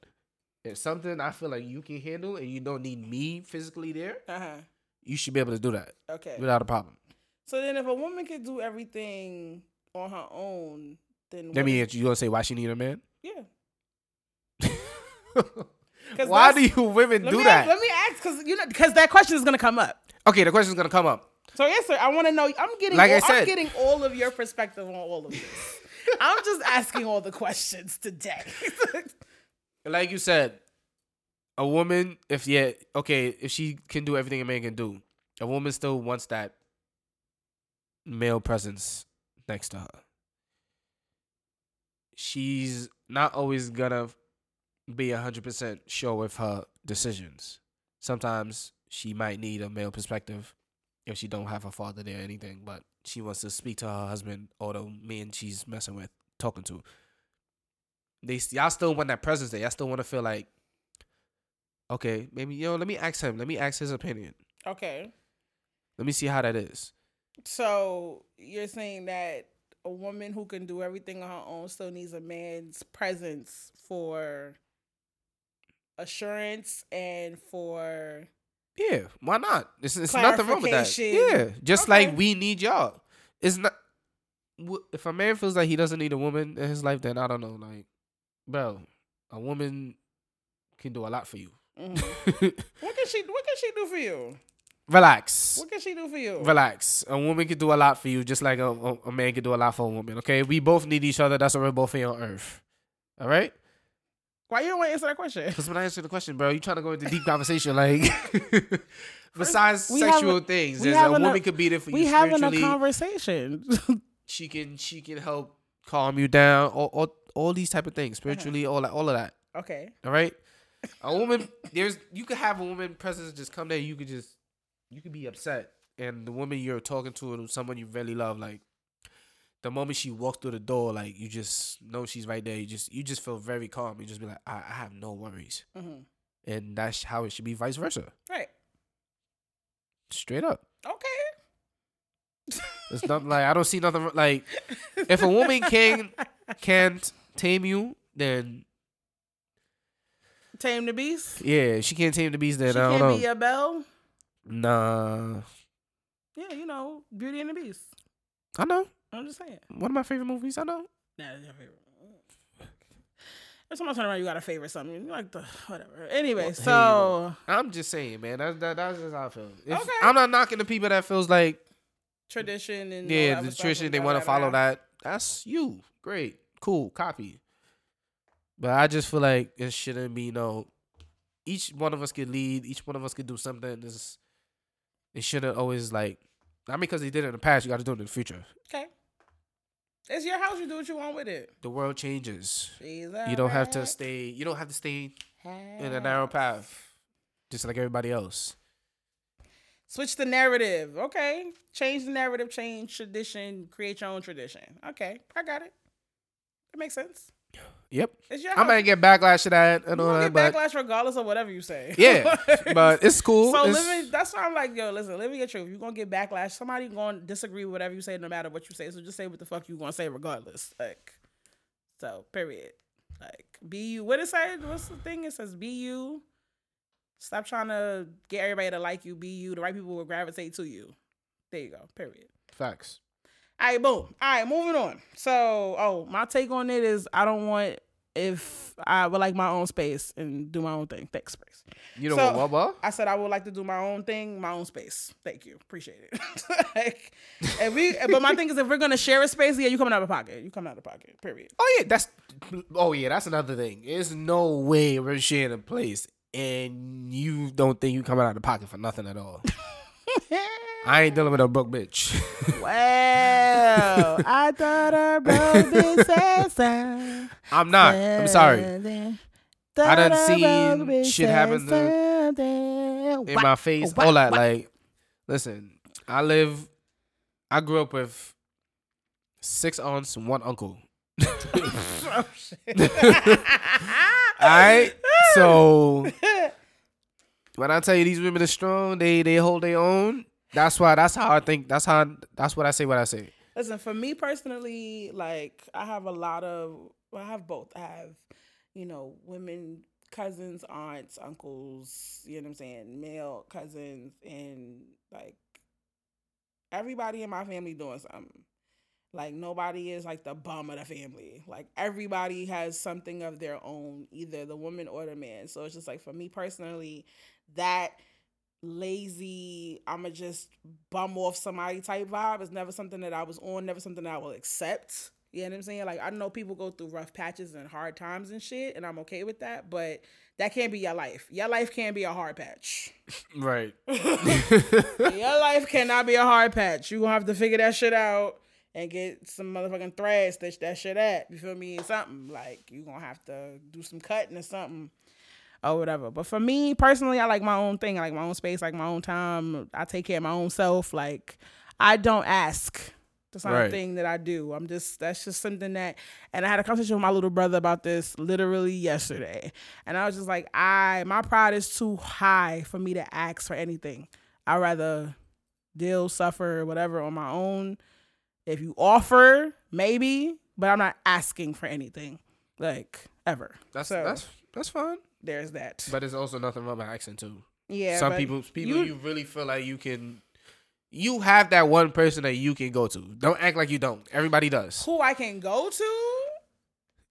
B: if something I feel like you can handle and you don't need me physically there,
A: Uh huh.
B: you should be able to do that
A: Okay.
B: without a problem.
A: So then, if a woman can do everything on her own, then
B: Let
A: what
B: me.
A: is-
B: You gonna say why she need a man?
A: yeah.
B: why do you women do that?
A: Ask, let me ask because you know because that question is gonna come up.
B: okay, the question is gonna come up.
A: So yes, sir. I want to know. I'm getting.
B: Like I said.
A: I'm getting all of your perspective on all of this. I'm just asking all the questions today.
B: Like you said, a woman, if yeah, okay, if she can do everything a man can do, a woman still wants that male presence next to her. She's not always gonna be hundred percent sure with her decisions. Sometimes she might need a male perspective if she don't have her father there or anything, but she wants to speak to her husband or the man she's messing with, talking to they y'all still want that presence there. Y'all still want to feel like, okay, maybe yo, let me ask him. Let me ask his opinion.
A: okay.
B: Let me see how that is.
A: So you're saying that a woman who can do everything on her own still needs a man's presence for assurance and for
B: Yeah, why not? It's, it's nothing wrong with that. Yeah, just
A: Okay.
B: like we need y'all. It's not. If a man feels like he doesn't need a woman in his life, then I don't know. Like, bro, a woman can do a lot for you.
A: Mhm. what can she what can she do for you?
B: Relax.
A: What can she do for you?
B: Relax. A woman can do a lot for you, just like a, a, a man can do a lot for a woman. Okay, we both need each other. That's what we're both here on Earth. All right.
A: Why you don't want to answer that question?
B: Because when I answer the question, bro, you trying to go into deep conversation, like besides
A: we
B: sexual things,
A: we
B: there's a woman could be there for you.
A: We having a conversation.
B: she can she can help calm you down, all all, all these type of things, uh-huh. spiritually, all that, all of that.
A: okay.
B: All right, a woman, there's you could have a woman presence just come there. You could just you could be upset, and the woman you're talking to, and someone you really love, like the moment she walks through the door, like you just know she's right there. You just you just feel very calm. You just be like, I, I have no worries,
A: hmm
B: and that's how it should be, vice versa.
A: Right.
B: Straight up.
A: Okay.
B: It's not like I don't see nothing like if a woman can can't tame you, then
A: Tame the beast.
B: yeah, she can't tame the beast. Then
A: she
B: I don't
A: can't
B: know.
A: be a bell.
B: Nah,
A: Yeah, you know, Beauty and the Beast.
B: I know.
A: I'm just saying.
B: One of my favorite movies. I know.
A: Nah, that's your favorite. Every time I turn around, you got a favorite something. You like the whatever. Anyway,
B: Well,
A: so
B: I'm just saying, man. That's that, that's just how I feel. If,
A: Okay.
B: I'm not knocking the people that feels like
A: tradition and
B: yeah, the tradition they want to follow that. That's you. Great, cool, copy. But I just feel like it shouldn't be no. Each one of us could lead. Each one of us could do something. This it shouldn't always like. Not because they did it in the past. You got to do it in the future.
A: Okay. It's your house. You do what you want with it.
B: The world changes. You don't have to stay. You don't have to stay in a narrow path, just like everybody else.
A: Switch the narrative. Okay. Change the narrative, change tradition, create your own tradition. Okay. I got it. It makes sense.
B: Yep.
A: It's your
B: I
A: house.
B: might get backlash to that and
A: you
B: all
A: gonna
B: that,
A: get
B: but
A: backlash regardless of whatever you say.
B: yeah, but it's cool.
A: So
B: It's-
A: living that's why I'm like, yo, listen, living your truth. You're gonna get backlash. Somebody gonna disagree with whatever you say, no matter what you say. So just say what the fuck you gonna say regardless. Like so period. Like be you. What it say? What's the thing? It says be you. Stop trying to get everybody to like you, be you. The right people will gravitate to you. There you go. Period.
B: facts.
A: All right, boom. All right, moving on. So, oh, my take on it is I don't want if I would like my own space and do my own thing. Thanks, space.
B: You know
A: So-
B: what? What?
A: I said I would like to do my own thing, my own space. Thank you, appreciate it. like, if we, but my thing is, if we're gonna share a space, yeah, you coming out of pocket. You coming out of pocket. Period.
B: Oh yeah, that's. Oh yeah, that's another thing. There's no way we're sharing a place, and you don't think you coming out of pocket for nothing at all. I ain't dealing with a broke bitch.
A: well, I thought I broke this ass.
B: I'm not. I'm sorry. I done seen shit happen to- In my face, all that. Like, listen, I live I grew up with six aunts and one uncle.
A: oh, shit.
B: Alright, so when I tell you these women are strong, they they hold their own. That's why. That's how I think. That's how. That's what I say. What I say.
A: Listen, for me personally, like I have a lot of well, I have both. I have, you know, women cousins, aunts, uncles, you know what I'm saying, male cousins and like everybody in my family doing something. Like nobody is like the bum of the family. Like everybody has something of their own, either the woman or the man. So it's just like for me personally, that lazy, I'ma just bum off somebody type vibe It's never something that I was on, never something that I will accept. You know what I'm saying? Like I know people go through rough patches and hard times and shit, and I'm okay with that, but that can't be your life. Your life can't be a hard patch.
B: Right.
A: your life cannot be a hard patch. You gonna have to figure that shit out and get some motherfucking thread stitch that shit at. You feel me? Something like you gonna have to do some cutting or something or whatever. But for me personally, I like my own thing. I like my own space, like my own time. I take care of my own self. Like I don't ask. That's not a
B: Right.
A: thing that I do. I'm just that's just something that and I had a conversation with my little brother about this literally yesterday. And I was just like, I my pride is too high for me to ask for anything. I'd rather deal, suffer, whatever on my own. If you offer, maybe, but I'm not asking for anything. Like ever.
B: That's
A: So-
B: that's that's fine.
A: There's that.
B: But there's also nothing wrong with accent too.
A: yeah.
B: Some people, people, you,
A: you-
B: really feel like you can. You have that one person that you can go to. Don't act like you don't. Everybody does.
A: who I can go to,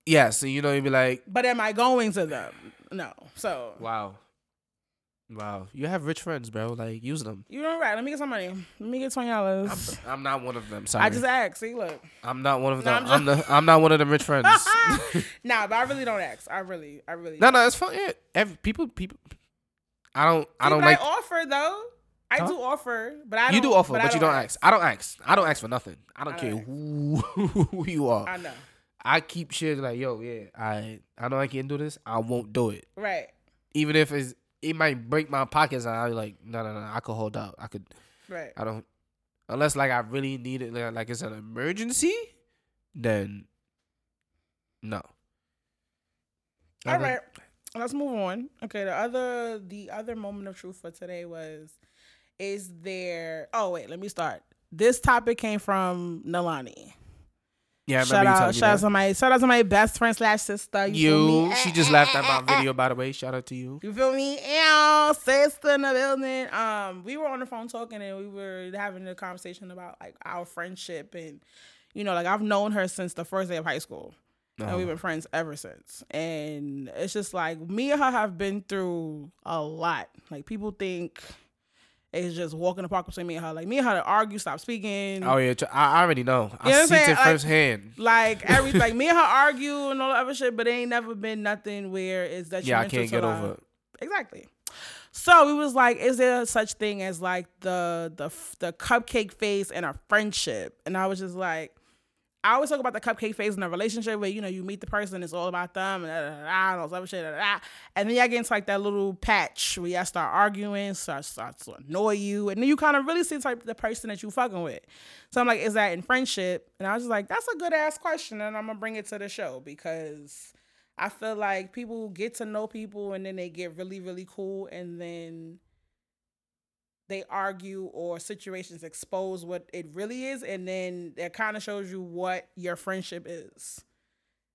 B: Yeah. So you know, you'd be like,
A: but am I going to them? No. So
B: wow, wow. You have rich friends, bro. Like use them.
A: you know right. Let me get some money. Let me get twenty dollars.
B: I'm, I'm not one of them. Sorry.
A: I just asked. See, look.
B: I'm not one of
A: No,
B: them.
A: I'm
B: I'm, the, I'm not one of them rich friends.
A: nah, but I really don't ask. I really, I really.
B: no, no, it's fine. Yeah. Every, people, people. I don't. I
A: See,
B: don't like.
A: I offer though. I
B: Huh?
A: do offer, but I don't,
B: you do offer,
A: but,
B: but,
A: I
B: you don't ask. I don't ask. I don't ask for nothing. I don't
A: I
B: care
A: don't
B: who, who you are.
A: I know.
B: I keep shit like, yo, yeah, I I know I can do this. I won't do it,
A: Right.
B: even if it's it might break my pockets. And I'm like, no, no, no, I could hold out. I could.
A: Right.
B: I don't unless like I really need it, like, like it's an emergency. Then no.
A: All right. Let's move on. Okay. The other, the other moment of truth for today was, is there? Oh wait, let me start. This topic came from Nalani.
B: Yeah, I
A: shout out, shout out to my, shout out to my best friend slash sister. You,
B: You,
A: me?
B: she just laughed at my video, by the way. Shout out to you.
A: You feel me? Ew, sister in the building. Um, we were on the phone talking and we were having a conversation about like our friendship and you know, like I've known her since the first day of high school. And we've
B: Oh.
A: been friends ever since. And it's just like me and her have been through a lot. Like people think it's just walking the park between me and her. Like me and her to argue, stop speaking.
B: Oh yeah, I I already know. I
A: You know I'm
B: see it?
A: Like-
B: firsthand.
A: Like every like me and her argue and all that other shit, but it ain't never been nothing where it's that
B: Yeah, I can't get over it.
A: Exactly. So we was like, is there such thing as like the the the cupcake phase in a friendship? And I was just like, I always talk about the cupcake phase in a relationship where you know you meet the person, it's all about them and and all other shit, and then y'all get into like that little patch where y'all start arguing, start starts to annoy you, and then you kind of really see the type the person that you fucking with. So I'm like, is that in friendship? And I was just like, that's a good ass question, and I'm gonna bring it to the show because I feel like people get to know people and then they get really, really cool and then they argue or situations expose what it really is and then it kind of shows you what your friendship is.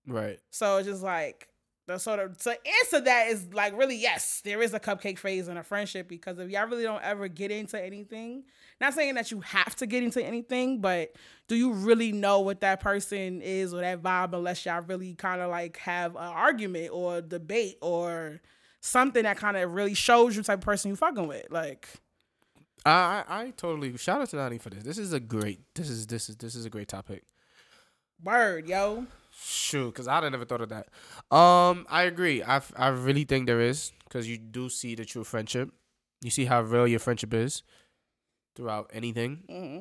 B: Right.
A: So it's just like the sort of to answer that is like really yes, there is a cupcake phase in a friendship because if y'all really don't ever get into anything, not saying that you have to get into anything, but do you really know what that person is or that vibe unless y'all really kind of like have an argument or debate or something that kind of really shows you type of person you fucking with. Like
B: I, I I totally shout out to Nani for this. This is a great. This is this is this is a great topic.
A: word, yo.
B: Shoot, because I'd have never thought of that. Um, I agree. I I really think there is because you do see the true friendship. You see how real your friendship is throughout anything,
A: hmm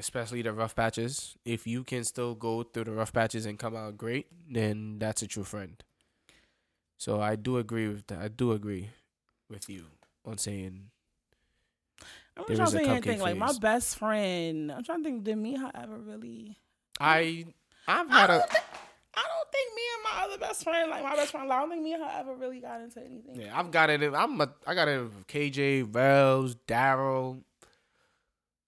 B: especially the rough patches. If you can still go through the rough patches and come out great, then that's a true friend. So I do agree with that. I do agree with you on saying
A: I'm
B: There
A: trying to think anything. Like my best friend. I'm trying to think. Did me ever really?
B: I I've had a
A: don't, think, I don't think me and my other best friend, like my best friend, I don't think me and her ever really got into anything.
B: yeah, I've got it. In, I'm a, I got it with KJ, Rels, Daryl.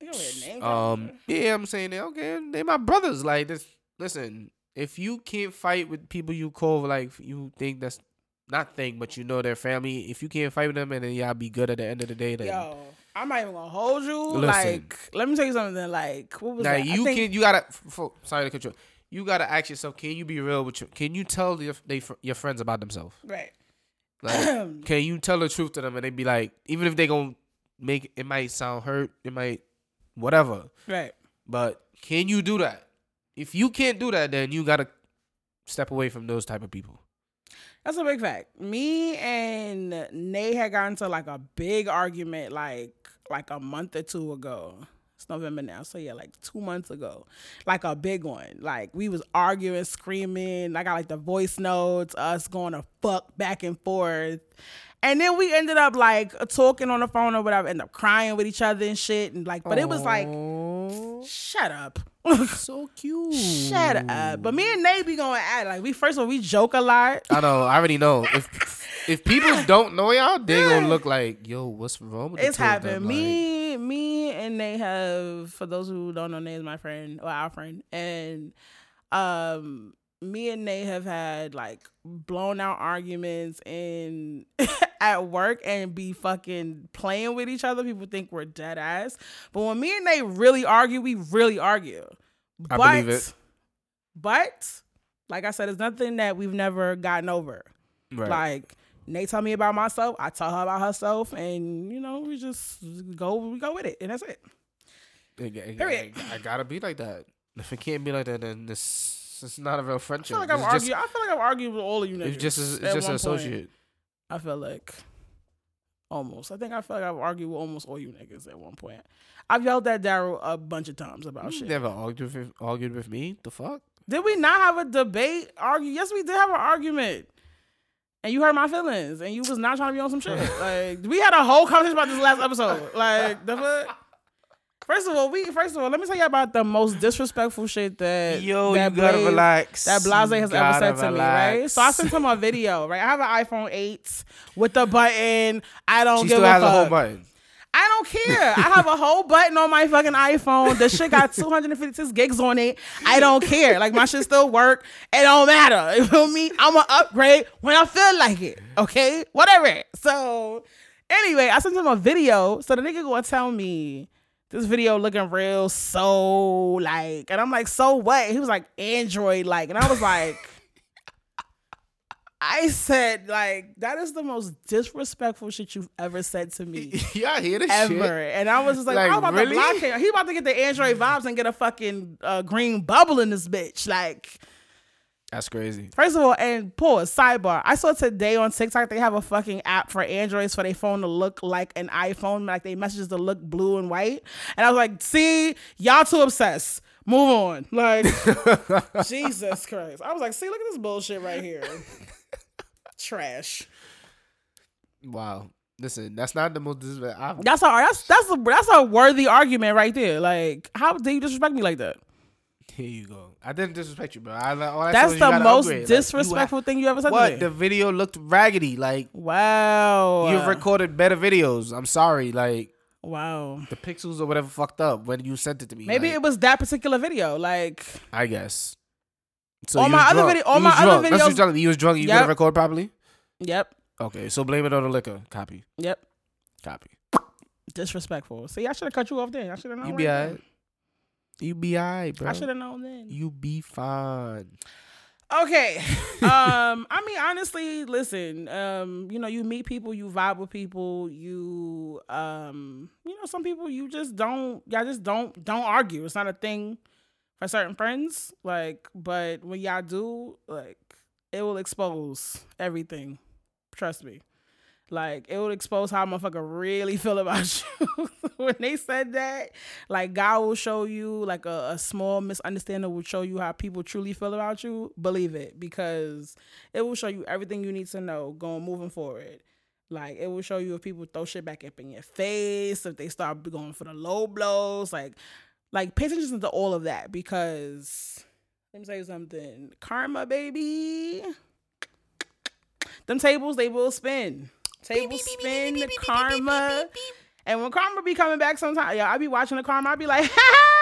A: You know their names,
B: Um, yeah, I'm saying that. Okay, they my brothers. Like this. Listen, if you can't fight with people you call like you think that's not thing, but you know their family. If you can't fight with them, and then y'all be good at the end of the day, then
A: Yo, I'm not even gonna hold you.
B: Listen.
A: Like, let me tell you something. Like, what was
B: now
A: that?
B: You
A: think-
B: can. You gotta. sorry to cut You You gotta ask yourself: Can you be real with your? Can you tell your they your friends about themselves?
A: right.
B: Like, can you tell the truth to them and they be like, even if they gonna make it might sound hurt, it might whatever.
A: right.
B: But can you do that? If you can't do that, then you gotta step away from those type of people.
A: That's a big fact. Me and Nay had gotten to like a big argument like like a month or two ago. It's November now, so yeah, like two months ago, like a big one. Like we was arguing, screaming. I got like the voice notes, us going to fuck back and forth, and then we ended up like talking on the phone or whatever. End up crying with each other and shit, and like, but it was like, shut up.
B: so cute.
A: Shut up. But me and Nate be going at it. Like we first of all, we joke a lot.
B: I know. I already know. If if people don't know y'all, they gonna look like, yo, what's wrong with the
A: It's
B: two
A: happened.
B: them? Like,
A: Me, me, and they have. For those who don't know, Nate is my friend or our friend, and um, me and Nate have had like blown out arguments in at work and be fucking playing with each other. People think we're dead ass, but when me and Nate really argue, we really argue.
B: I
A: but,
B: believe it.
A: But like I said, it's nothing that we've never gotten over.
B: right.
A: Like Nate tell me about myself, I tell her about herself, and you know we just go we go with it, and that's it. Period.
B: I, I gotta be like that. If it can't be like that, then this it's not a real friendship.
A: I feel like
B: just-
A: argued. I feel like I've argued with all of you.
B: It's just it's just an
A: point.
B: associate.
A: I feel like almost. I think I feel like I've argued with almost all you niggas at one point. I've yelled at Daryl a bunch of times about
B: You
A: shit.
B: never argued with argued with me. The fuck?
A: Did we not have a debate? Argue? Yes, we did have an argument. And you hurt my feelings, and you was not trying to be on some shit. Like we had a whole conversation about this last episode. Like the fuck. First of all, we first of all, let me tell you about the most disrespectful shit that
B: Yo,
A: that
B: you gotta relax.
A: that Blase has ever said to me, right? So I sent him a video, right? I have an iPhone 8 with the button. I don't
B: She
A: give
B: still
A: a
B: has
A: fuck.
B: a whole button.
A: I don't care. I have a whole button on my fucking iPhone. The shit got 256 gigs on it. I don't care. Like my shit still work. It don't matter. You feel me? I'ma upgrade when I feel like it. Okay? Whatever. So anyway, I sent him a video. So the nigga gonna tell me this video looking real so like and I'm like, so what? He was like Android like. And I was like I said, like, that is the most disrespectful shit you've ever said to me
B: Y'all hear this
A: ever.
B: shit?
A: And I was just like,
B: Like,
A: I'm about
B: really?
A: to block him. He about to get the Android vibes and get a fucking uh, green bubble in this bitch. Like,
B: That's crazy.
A: first of all, and pause, sidebar. I saw today on TikTok they have a fucking app for Androids for their phone to look like an iPhone, like they messages to look blue and white. And I was like, see, y'all too obsessed. Move on. Like, Jesus Christ. I was like, see, look at this bullshit right here. Trash.
B: Wow. Listen, that's not the most. I've,
A: That's a that's that's a that's a worthy argument right there. Like, how dare you disrespect me like that?
B: here you go. I didn't disrespect you, bro. I, all I said
A: That's
B: you
A: the most
B: upgrade. Like, you
A: disrespectful thing you ever said
B: what?
A: to me.
B: The video looked raggedy. Like
A: wow.
B: you've recorded better videos. I'm sorry. Like
A: wow.
B: the pixels or whatever fucked up when you sent it to me.
A: Maybe
B: like,
A: it was that particular video. Like,
B: I guess. So
A: All my
B: was
A: other video- all my
B: was
A: other
B: drunk. That's what
A: videos-
B: you're telling me. You was drunk. You
A: Yep.
B: couldn't record properly.
A: yep,
B: Okay, so blame it on the liquor. Copy.
A: yep.
B: Copy.
A: Disrespectful. See, I should have cut you off then. I should have known.
B: You be alright. You be alright, bro.
A: I should have known then.
B: You be fine.
A: Okay. um, I mean, honestly, listen, um, you know, you meet people, you vibe with people, you um, you know, some people you just don't y'all just don't don't argue. It's not a thing for certain friends. Like, but when y'all do, like, it will expose everything. Trust me. Like it would expose how motherfucker really feel about you. when they said that, like God will show you, like a, a small misunderstanding will show you how people truly feel about you. Believe it, because it will show you everything you need to know going moving forward. Like it will show you if people throw shit back up in your face, if they start going for the low blows, like like pay attention to all of that because let me tell you something. Karma, baby. Them tables, they will spin. Tables spin, the karma. And when karma be coming back sometimes, yeah, I be watching the karma, I be like, ha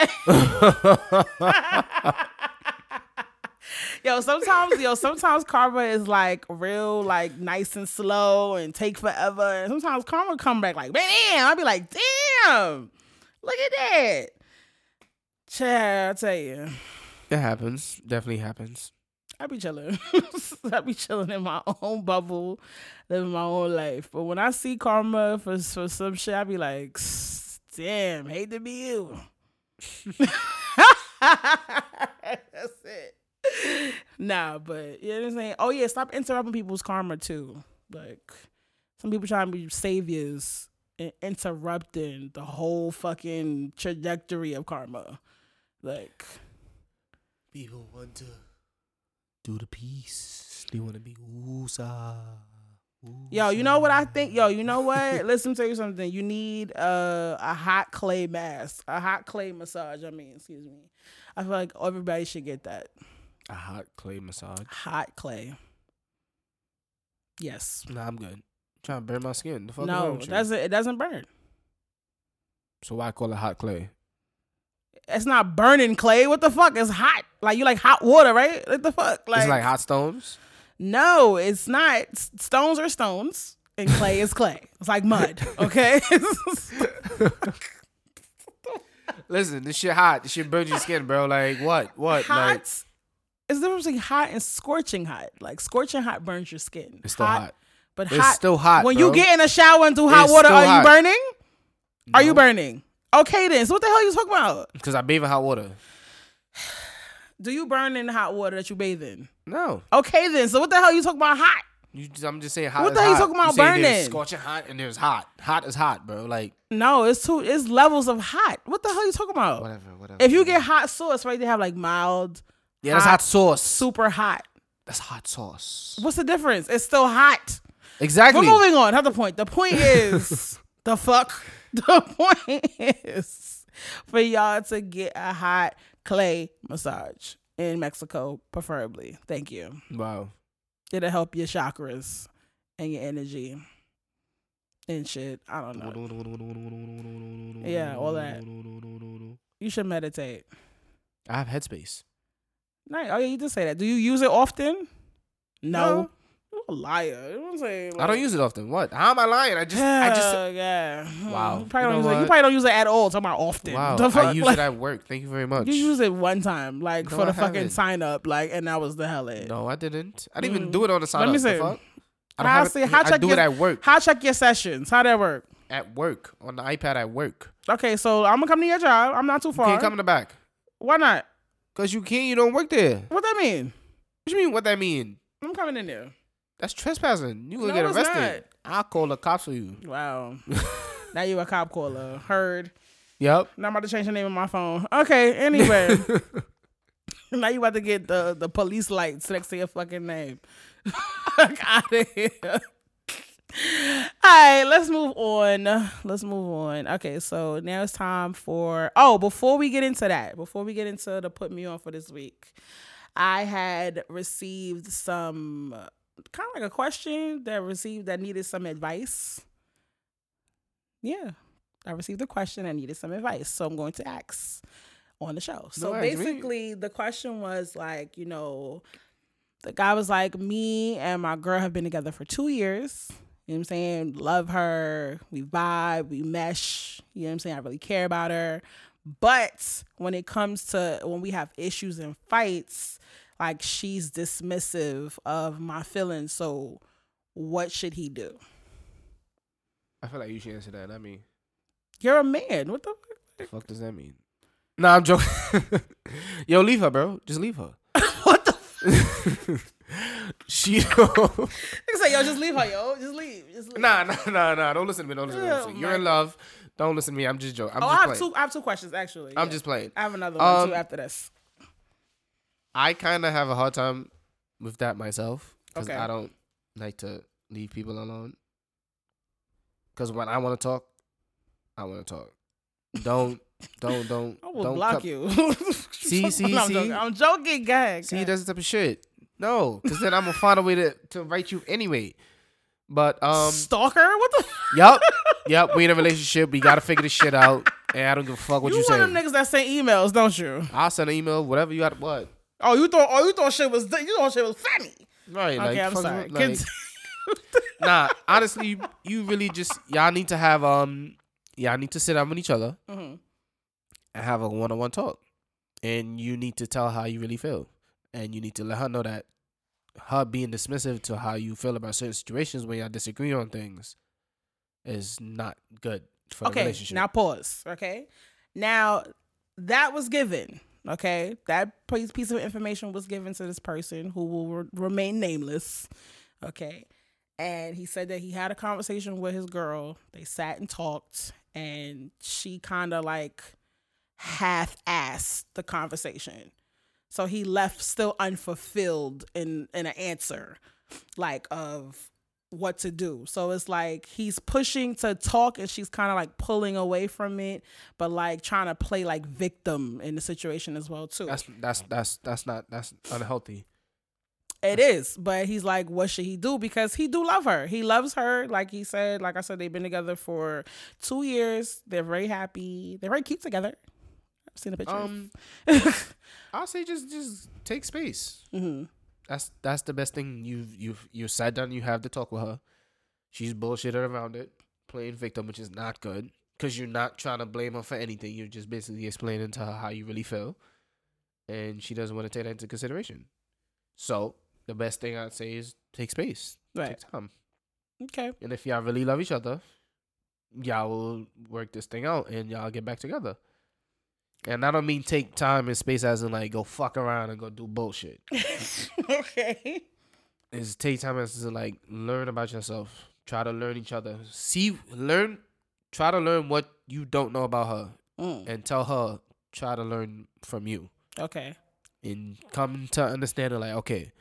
A: yo, sometimes, yo, sometimes karma is like real, like nice and slow and take forever. And sometimes karma come back like, damn. I'll be like, damn, look at that. Chad, I tell you.
B: It happens. Definitely happens.
A: I be chilling. I be chilling in my own bubble, living my own life. But when I see karma for for some shit, I be like, damn, hate to be you. That's it. Nah, but you know what I'm saying? Oh yeah, stop interrupting people's karma too. Like some people trying to be saviors and interrupting the whole fucking trajectory of karma. Like
B: People want to do the peace. They want to be oosa.
A: Yo, you know what I think? Yo, you know what? Listen, tell you something. You need a a hot clay mask, a hot clay massage. I mean, excuse me. I feel like everybody should get that
B: A hot clay massage.
A: hot clay. Yes.
B: Nah, I'm good. trying to burn my skin. The fuck
A: No,
B: with
A: it doesn't. It doesn't burn.
B: So why call it hot clay?
A: It's not burning clay. What the fuck? It's hot. Like you like hot water, right? Like the fuck? Like,
B: it's like hot stones.
A: no, it's not. Stones are stones, and clay is clay. It's like mud. Okay.
B: Listen, this shit hot. This shit burns your skin, bro. Like what? What?
A: hot.
B: Like
A: it's the difference between hot and scorching hot. Like scorching hot burns your skin.
B: it's still hot.
A: But
B: It's
A: hot.
B: still hot.
A: when
B: bro.
A: you get in a shower and do hot
B: It's
A: water, are
B: hot.
A: you burning? Are you burning? Okay then. So what the hell are you talking about?
B: Cause I bathe in hot water.
A: Do you burn in the hot water that you bathe in?
B: No,
A: Okay then. So what the hell are you talking about hot?
B: you, I'm just saying hot.
A: What the hell you talking about
B: There's
A: burning?
B: scorching hot and there's hot. Hot is hot, bro. Like
A: No, it's two. It's levels of hot. What the hell you talking about?
B: whatever, whatever.
A: If you get hot sauce, right? They have like mild,
B: yeah, that's
A: hot,
B: hot sauce.
A: super hot.
B: That's hot sauce.
A: What's the difference? It's still hot.
B: Exactly.
A: We're moving on. Not the point. The point is the fuck. The point is for y'all to get a hot clay massage in Mexico, preferably. Thank you.
B: Wow.
A: It'll help your chakras and your energy and shit. I don't know. Yeah, all that. You should meditate.
B: I have headspace.
A: Nice. Oh yeah, you did say that. Do you use it often? No.
B: No.
A: A liar. You know what I'm saying?
B: I don't use it often. What? How am I lying? I just, I just.
A: yeah.
B: Wow.
A: You probably,
B: You
A: don't use it. you probably don't use it at all. Talking about often.
B: Wow.
A: The
B: I use
A: Like,
B: it at work. Thank you very much.
A: You use it one time, like
B: No,
A: for the
B: I
A: fucking
B: haven't.
A: sign up, like, and that was the hell it.
B: No, I didn't. I didn't even
A: Mm.
B: do it on the side.
A: Let me
B: up. The
A: see.
B: fuck? I don't
A: How
B: have
A: see- how
B: I
A: check
B: do
A: your-
B: it at work.
A: How check your sessions? How that work?
B: At work on the iPad at work.
A: Okay, so I'm gonna come to your job. I'm not too
B: You
A: far.
B: can't come in the back.
A: Why not?
B: Cause you can't. You don't work there.
A: What that mean?
B: What you mean? What that mean?
A: I'm coming in there.
B: That's trespassing. You gonna
A: No,
B: get arrested. I'll call the cops for you.
A: Wow. now you a cop caller. Heard.
B: Yep.
A: Now I'm about to change the name of my phone. Okay. Anyway, now you about to get the the police lights next to your fucking name. Fuck out of here. All right, let's move on. Let's move on. Okay, so now it's time for. Oh, before we get into that, before we get into the put me on for this week, I had received some kind of like a question that received that needed some advice. Yeah, I received a question that needed some advice, so I'm going to ask on the show. So
B: me.
A: basically, the question was like, you know, the guy was like, me and my girl have been together for two years. You know what I'm saying? Love her. We vibe. We mesh. You know what I'm saying? I really care about her. But when it comes to when we have issues and fights, like she's dismissive of my feelings. So what should he do?
B: I feel like you should answer that. Not me.
A: You're a man. What the
B: The fuck does that mean? Nah, I'm joking. Yo, leave her, bro. Just leave her.
A: what the fuck?
B: she.
A: Nigga say, yo, just leave her, yo. Just leave. Just leave.
B: nah, nah, nah, nah. Don't listen to me. Don't listen to me.
A: Oh
B: You're in love. Don't listen to me. I'm just joking. I'm
A: oh, I have
B: playing.
A: two I have two questions actually.
B: I'm
A: Yeah.
B: just playing.
A: I have another one
B: Um,
A: too after this.
B: I kind of have a hard time with that myself because
A: Okay.
B: I don't like to leave people alone. Cause when I want to talk, I want to talk. Don't, don't, don't.
A: I will
B: don't
A: block
B: cut-
A: you.
B: See, see,
A: I'm
B: see?
A: Joking. I'm joking. Go ahead.
B: See, that's the type of shit. No, because then I'm gonna find a way to to write you anyway. But um,
A: stalker. What the?
B: yup, yup. We in a relationship. We gotta figure this shit out. And I don't give a fuck what
A: you
B: you,
A: one
B: say.
A: of them niggas that send emails, don't you?
B: I'll send an email, whatever you got. What?
A: Oh, you thought? Oh, you thought shit was. You thought shit was funny.
B: Right?
A: Okay,
B: like,
A: I'm sorry.
B: with- like,
A: Cont-
B: nah, honestly, you, you really just y'all need to have um y'all need to sit down with each other
A: Mhm.
B: and have a one on one talk. And you need to tell how you really feel. And you need to let her know that her being dismissive to how you feel about certain situations when y'all disagree on things is not good for the
A: Okay,
B: relationship.
A: now pause. Okay, now that was given. Okay, that piece of information was given to this person who will re- remain nameless. Okay, and he said that he had a conversation with his girl. They sat and talked, and she kind of like half assed the conversation. So he left still unfulfilled in in an answer, like of what to do. So it's like he's pushing to talk and she's kind of like pulling away from it, but like trying to play like victim in the situation as well too.
B: that's that's that's that's not that's unhealthy.
A: It is, but he's like, what should he do? Because he do love her. He loves her. Like he said, like I said, they've been together for two years. They're very happy. They're very cute together. I've seen a picture.
B: Um I'll say just just take space.
A: hmm
B: That's that's the best thing. You've you've you sat down. You have to talk with her. She's bullshitted around it, playing victim, which is not good. Cause you're not trying to blame her for anything. You're just basically explaining to her how you really feel, and she doesn't want to take that into consideration. So the best thing I'd say is take space,
A: Right.
B: take time,
A: Okay.
B: and if y'all really love each other, y'all will work this thing out, and y'all get back together. And I don't mean take time and space as in like go fuck around and go do bullshit
A: okay.
B: is take time as to like learn about yourself. Try to learn each other. See, learn. Try to learn what you don't know about her,
A: Mm.
B: and tell her. Try to learn from you,
A: Okay.
B: and come to understanding like, okay,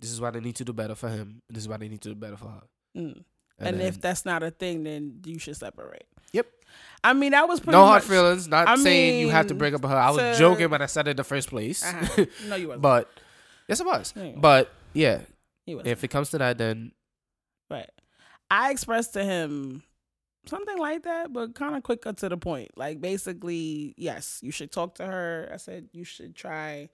B: this is what I need to do better for him. This is what I need to do better for her.
A: Mm. And,
B: then-
A: if that's not a thing, then you should separate.
B: Yep.
A: I mean, that was pretty
B: no
A: much,
B: hard feelings. Not
A: I
B: saying you have to
A: mean,
B: break up with her. I was
A: to-
B: joking when I said it in the first place.
A: Uh-huh. No, you weren't.
B: but yes, it was.
A: No.
B: But yeah, if it comes to that, then
A: Right. I expressed to him something like that, but kind of quicker to the point. Like basically, yes, you should talk to her. I said you should try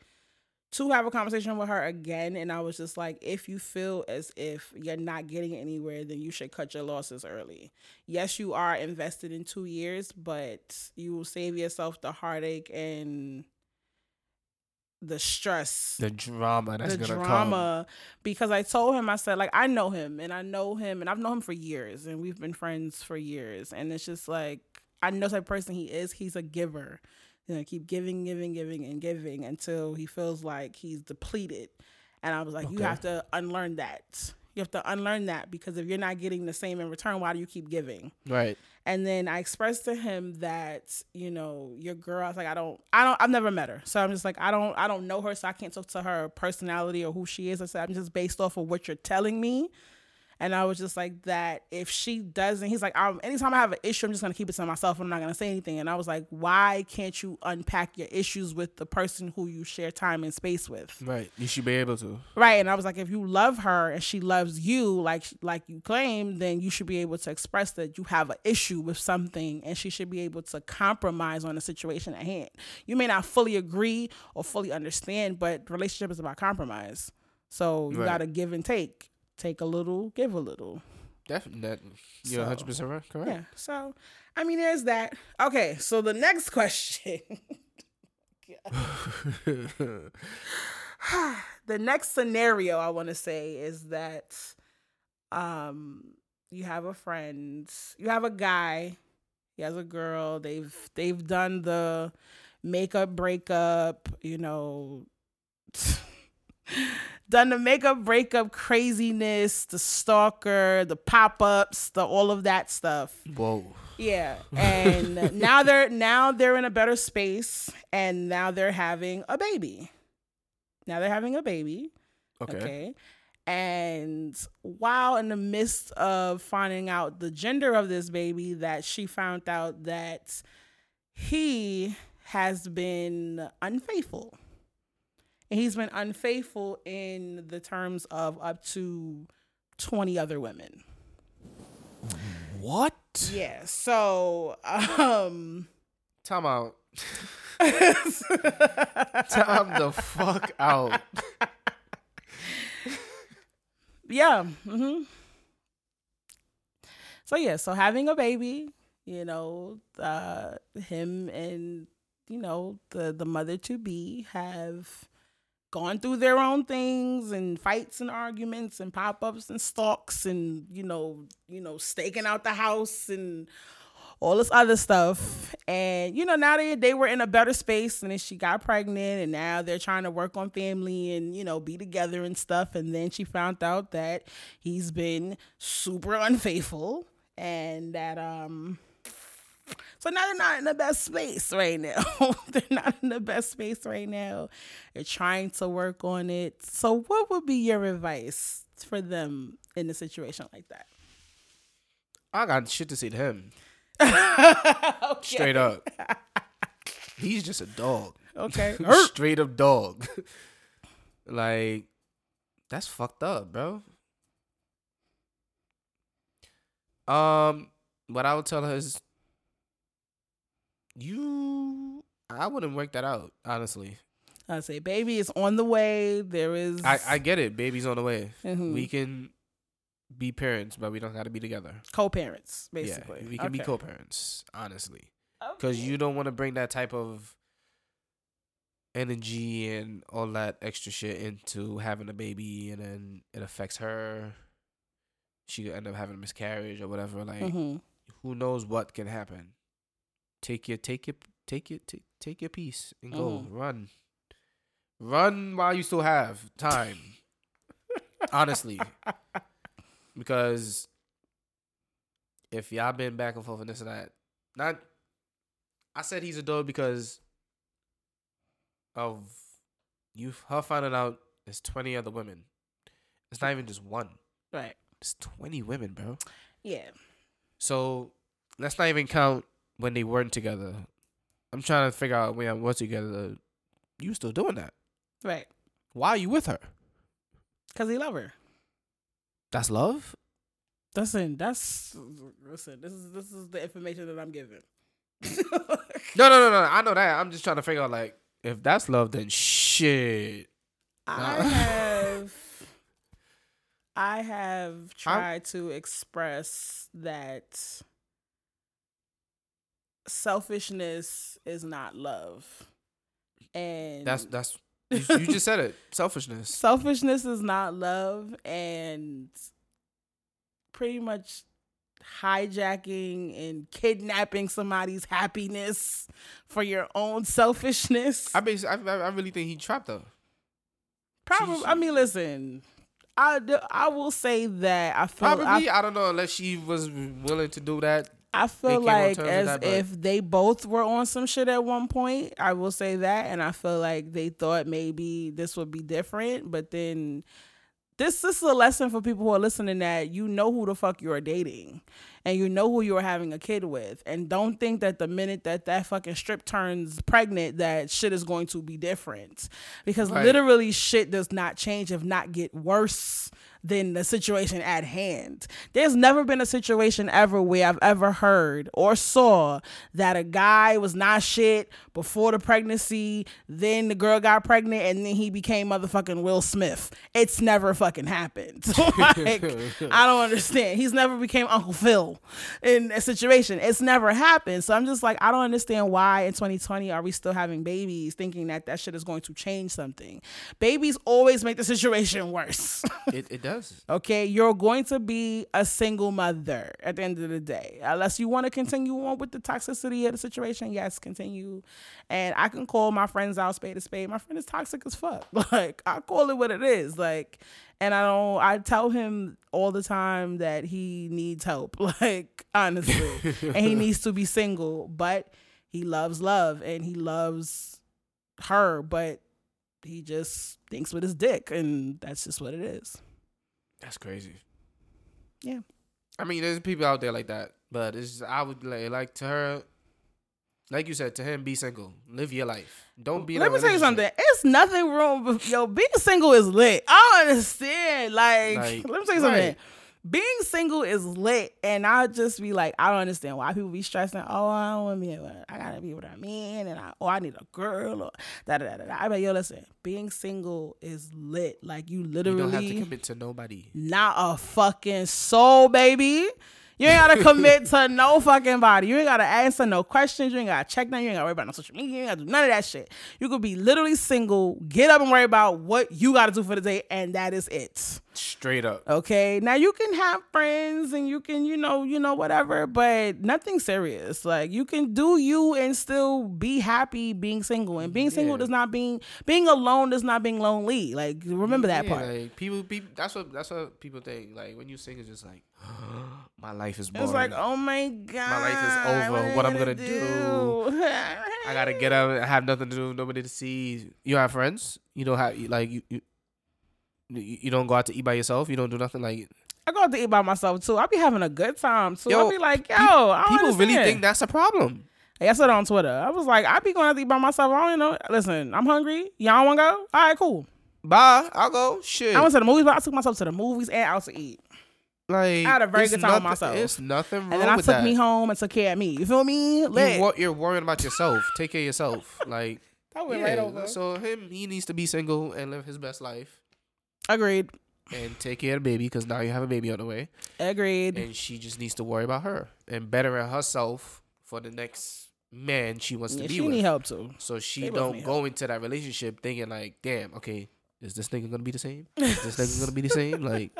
A: to have a conversation with her again. And I was just like, if you feel as if you're not getting anywhere, then you should cut your losses early. Yes, you are invested in two years, but you will save yourself the heartache and the stress
B: the drama that's
A: the
B: gonna come.
A: drama because I told him I said like I know him and I know him and I've known him for years and we've been friends for years and it's just like I know the type person he is. He's a giver. You know, keep giving, giving, giving, and giving until he feels like he's depleted. And I was like, you have to unlearn that. You have to unlearn that because if you're not getting the same in return, why do you keep giving?
B: Right.
A: And then I expressed to him that, you know, your girl, I was like, I don't, I don't, I've never met her. So I'm just like, I don't, I don't know her. So I can't talk to her personality or who she is. I said, I'm just based off of what you're telling me. And I was just like that. If she doesn't, he's like, I'm, anytime I have an issue, I'm just gonna keep it to myself. I'm not gonna say anything. And I was like, why can't you unpack your issues with the person who you share time and space with?
B: Right. You should be able to.
A: Right. And I was like, if you love her and she loves you like like you claim, then you should be able to express that you have an issue with something and she should be able to compromise on the situation at hand. You may not fully agree or fully understand, but relationship is about compromise. So you
B: Right.
A: gotta give and take. Take a little, give a little.
B: Definitely. That, you're
A: So,
B: 100 percent right. Correct.
A: Yeah. So I mean there's that. Okay, so the next question. the next scenario I want to say is that um you have a friend, you have a guy, he has a girl, they've they've done the makeup breakup, you know, done the makeup breakup craziness, the stalker, the pop-ups, the all of that stuff.
B: Whoa.
A: Yeah, and now they're now they're in a better space, and now they're having a baby. Now they're having a baby.
B: Okay.
A: Okay. And while in the midst of finding out the gender of this baby, that she found out that he has been unfaithful. And he's been unfaithful in the terms of up to 20 other women.
B: What?
A: Yeah. So, um,
B: Time out. Time the fuck out.
A: yeah. Mm-hmm. So yeah, so having a baby, you know, uh, him and you know the the mother to be have gone through their own things and fights and arguments and pop ups and stalks and you know you know staking out the house and all this other stuff. And you know, now they they were in a better space and then she got pregnant and now they're trying to work on family and, you know, be together and stuff. And then she found out that he's been super unfaithful and that um so now they're not in the best space right now. they're not in the best space right now. They're trying to work on it. So what would be your advice for them in a situation like that?
B: I got shit to say to him.
A: okay.
B: Straight up. He's just a dog.
A: Okay.
B: Straight up dog. like, that's fucked up, bro. Um, what I would tell her is, you, I wouldn't work that out, honestly.
A: I say, baby is on the way. There is.
B: I, I get it. Baby's on the way.
A: Mhm.
B: We can be parents, but we don't got to be together.
A: co-parents, basically.
B: Yeah, we can be co-parents, honestly. because
A: Okay.
B: you don't want to bring that type of energy and all that extra shit into having a baby and then it affects her she could end up having a miscarriage or whatever like
A: Mhm.
B: who knows what can happen take your take your take your take, take your piece and go
A: Mhm.
B: run run while you still have time honestly because if y'all been back and forth and this and that, not I said he's a dog because of you her finding out there's twenty other women. It's not even just one.
A: Right.
B: It's twenty women, bro.
A: Yeah.
B: So let's not even count when they weren't together. I'm trying to figure out when I was together. You still doing that?
A: Right.
B: Why are you with her?
A: Cause he love her.
B: That's love.
A: Listen, that's listen. This is this is the information that I'm giving.
B: No, no, no, no. I know that. I'm just trying to figure out like if that's love, then shit.
A: I
B: Nah.
A: have I have tried to express that selfishness is not love. And
B: That's that's you, you just said it. Selfishness.
A: selfishness is not love and pretty much hijacking and kidnapping somebody's happiness for your own selfishness.
B: I bas- I, I I really think he trapped her.
A: Probably.
B: she-
A: I mean, listen. I, I will say that I feel
B: Probably.
A: I,
B: I, don't know unless she was willing to do that.
A: I feel like as if they both were on some shit at one point. I will say that, and I feel like they thought maybe this would be different, but then this, this is a lesson for people who are listening that you know who the fuck you are dating and you know who you are having a kid with. And don't think that the minute that that fucking strip turns pregnant that shit is going to be different. Because
B: Right.
A: literally shit does not change if not get worse than the situation at hand. There's never been a situation ever where i've ever heard or saw that a guy was not shit before the pregnancy then the girl got pregnant and then he became motherfucking will smith. It's never fucking happened. Like i don't understand. He's never became uncle phil in a situation it's never happened so i'm just like i don't understand why in 2020 are we still having babies thinking that that shit is going to change something babies always make the situation worse
B: It it does.
A: Okay, you're going to be a single mother at the end of the day. Unless you want to continue on with the toxicity of the situation, yes, continue. And I can call my friends out spade to spade. My friend is toxic as fuck. Like I call it what it is. Like, and I don't. I tell him all the time that he needs help. Like honestly, and he needs to be single. But he loves love and he loves her. But he just thinks with his dick, and that's just what it is.
B: That's crazy.
A: Yeah.
B: I mean, there's people out there like that, but it's I would like, like to her, like you said, to him, be single, live your life. Don't be.
A: Let me tell you something. It's nothing wrong with yo. Being single is lit. I don't understand. Like,
B: Like,
A: let me tell you something.
B: right.
A: Being single is lit, and I just be like, I don't understand why people be stressing. Oh, I don't want to be. I gotta be with a man, and I oh, I need a girl, or da da da da. I mean, yo, listen. Being single is lit. Like you
B: You
A: literally
B: don't have to commit to nobody.
A: not a fucking soul, baby. You ain't gotta commit to no fucking body. You ain't gotta answer no questions. You ain't gotta check them. You ain't gotta worry about no social media. You ain't gotta do none of that shit. You could be literally single, get up and worry about what you gotta do for the day, and that is it.
B: Straight up.
A: Okay. Now you can have friends and you can, you know, you know, whatever, but nothing serious. Like you can do you and still be happy being single. And being single does not being being alone does not being lonely. Like remember that
B: Yeah,
A: part.
B: Like people, people. That's what that's what people think. Like when you sing, it's just like, my life is boring.
A: It's like, oh my god, My
B: life is over. What
A: I
B: I'm gonna do? I gotta get up. I have nothing to do. Nobody to see. You have friends. You don't have like you. you you you don't go out to eat by yourself. You don't do nothing like
A: I go out to eat by myself too. I be having a good time too.
B: Yo,
A: I be like, yo,
B: pe-
A: I don't
B: people really think that's a problem.
A: I said it on Twitter. I was like, I be going out to eat by myself. I don't know. Listen, I'm hungry. Y'all want to go? All right, cool.
B: Bye. I'll go. Shit.
A: I went to the movies, but I took myself to the movies and out to eat.
B: like
A: I had a very good time with
B: nothing-
A: myself.
B: It's nothing wrong
A: And then I took
B: that.
A: me home and took care of me. You feel me?
B: You
A: Lit.
B: wor- you're worrying about yourself. Take care of yourself. Like
A: that went
B: yeah.
A: right over.
B: So him, he needs to be single and live his best life
A: Agreed.
B: and take care of the baby because now you have a baby on the way.
A: Agreed.
B: and she just needs to worry about her and bettering herself for the next man she wants
A: Yeah,
B: to be
A: she
B: with.
A: need help too.
B: So she
A: They
B: don't go into that relationship thinking like, damn, okay, is this nigga gonna be the same? Is this nigga gonna be the same? Like,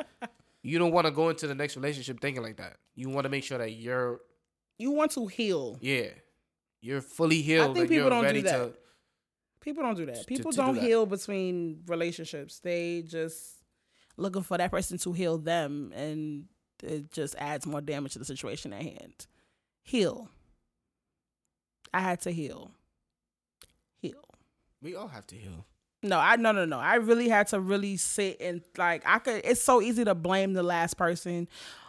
B: you don't want to go into the next relationship thinking like that. You want to make sure that you're,
A: You want to heal.
B: yeah, you're fully healed.
A: I
B: think
A: people
B: you're
A: don't do that.
B: to.
A: People don't do that. People
B: to do
A: don't
B: that.
A: heal between relationships. They just looking for that person to heal them, and it just adds more damage to the situation at hand. Heal. I had to heal. Heal.
B: We all have to heal.
A: No, I no no no. I really had to really sit and like I could. It's so easy to blame the last person.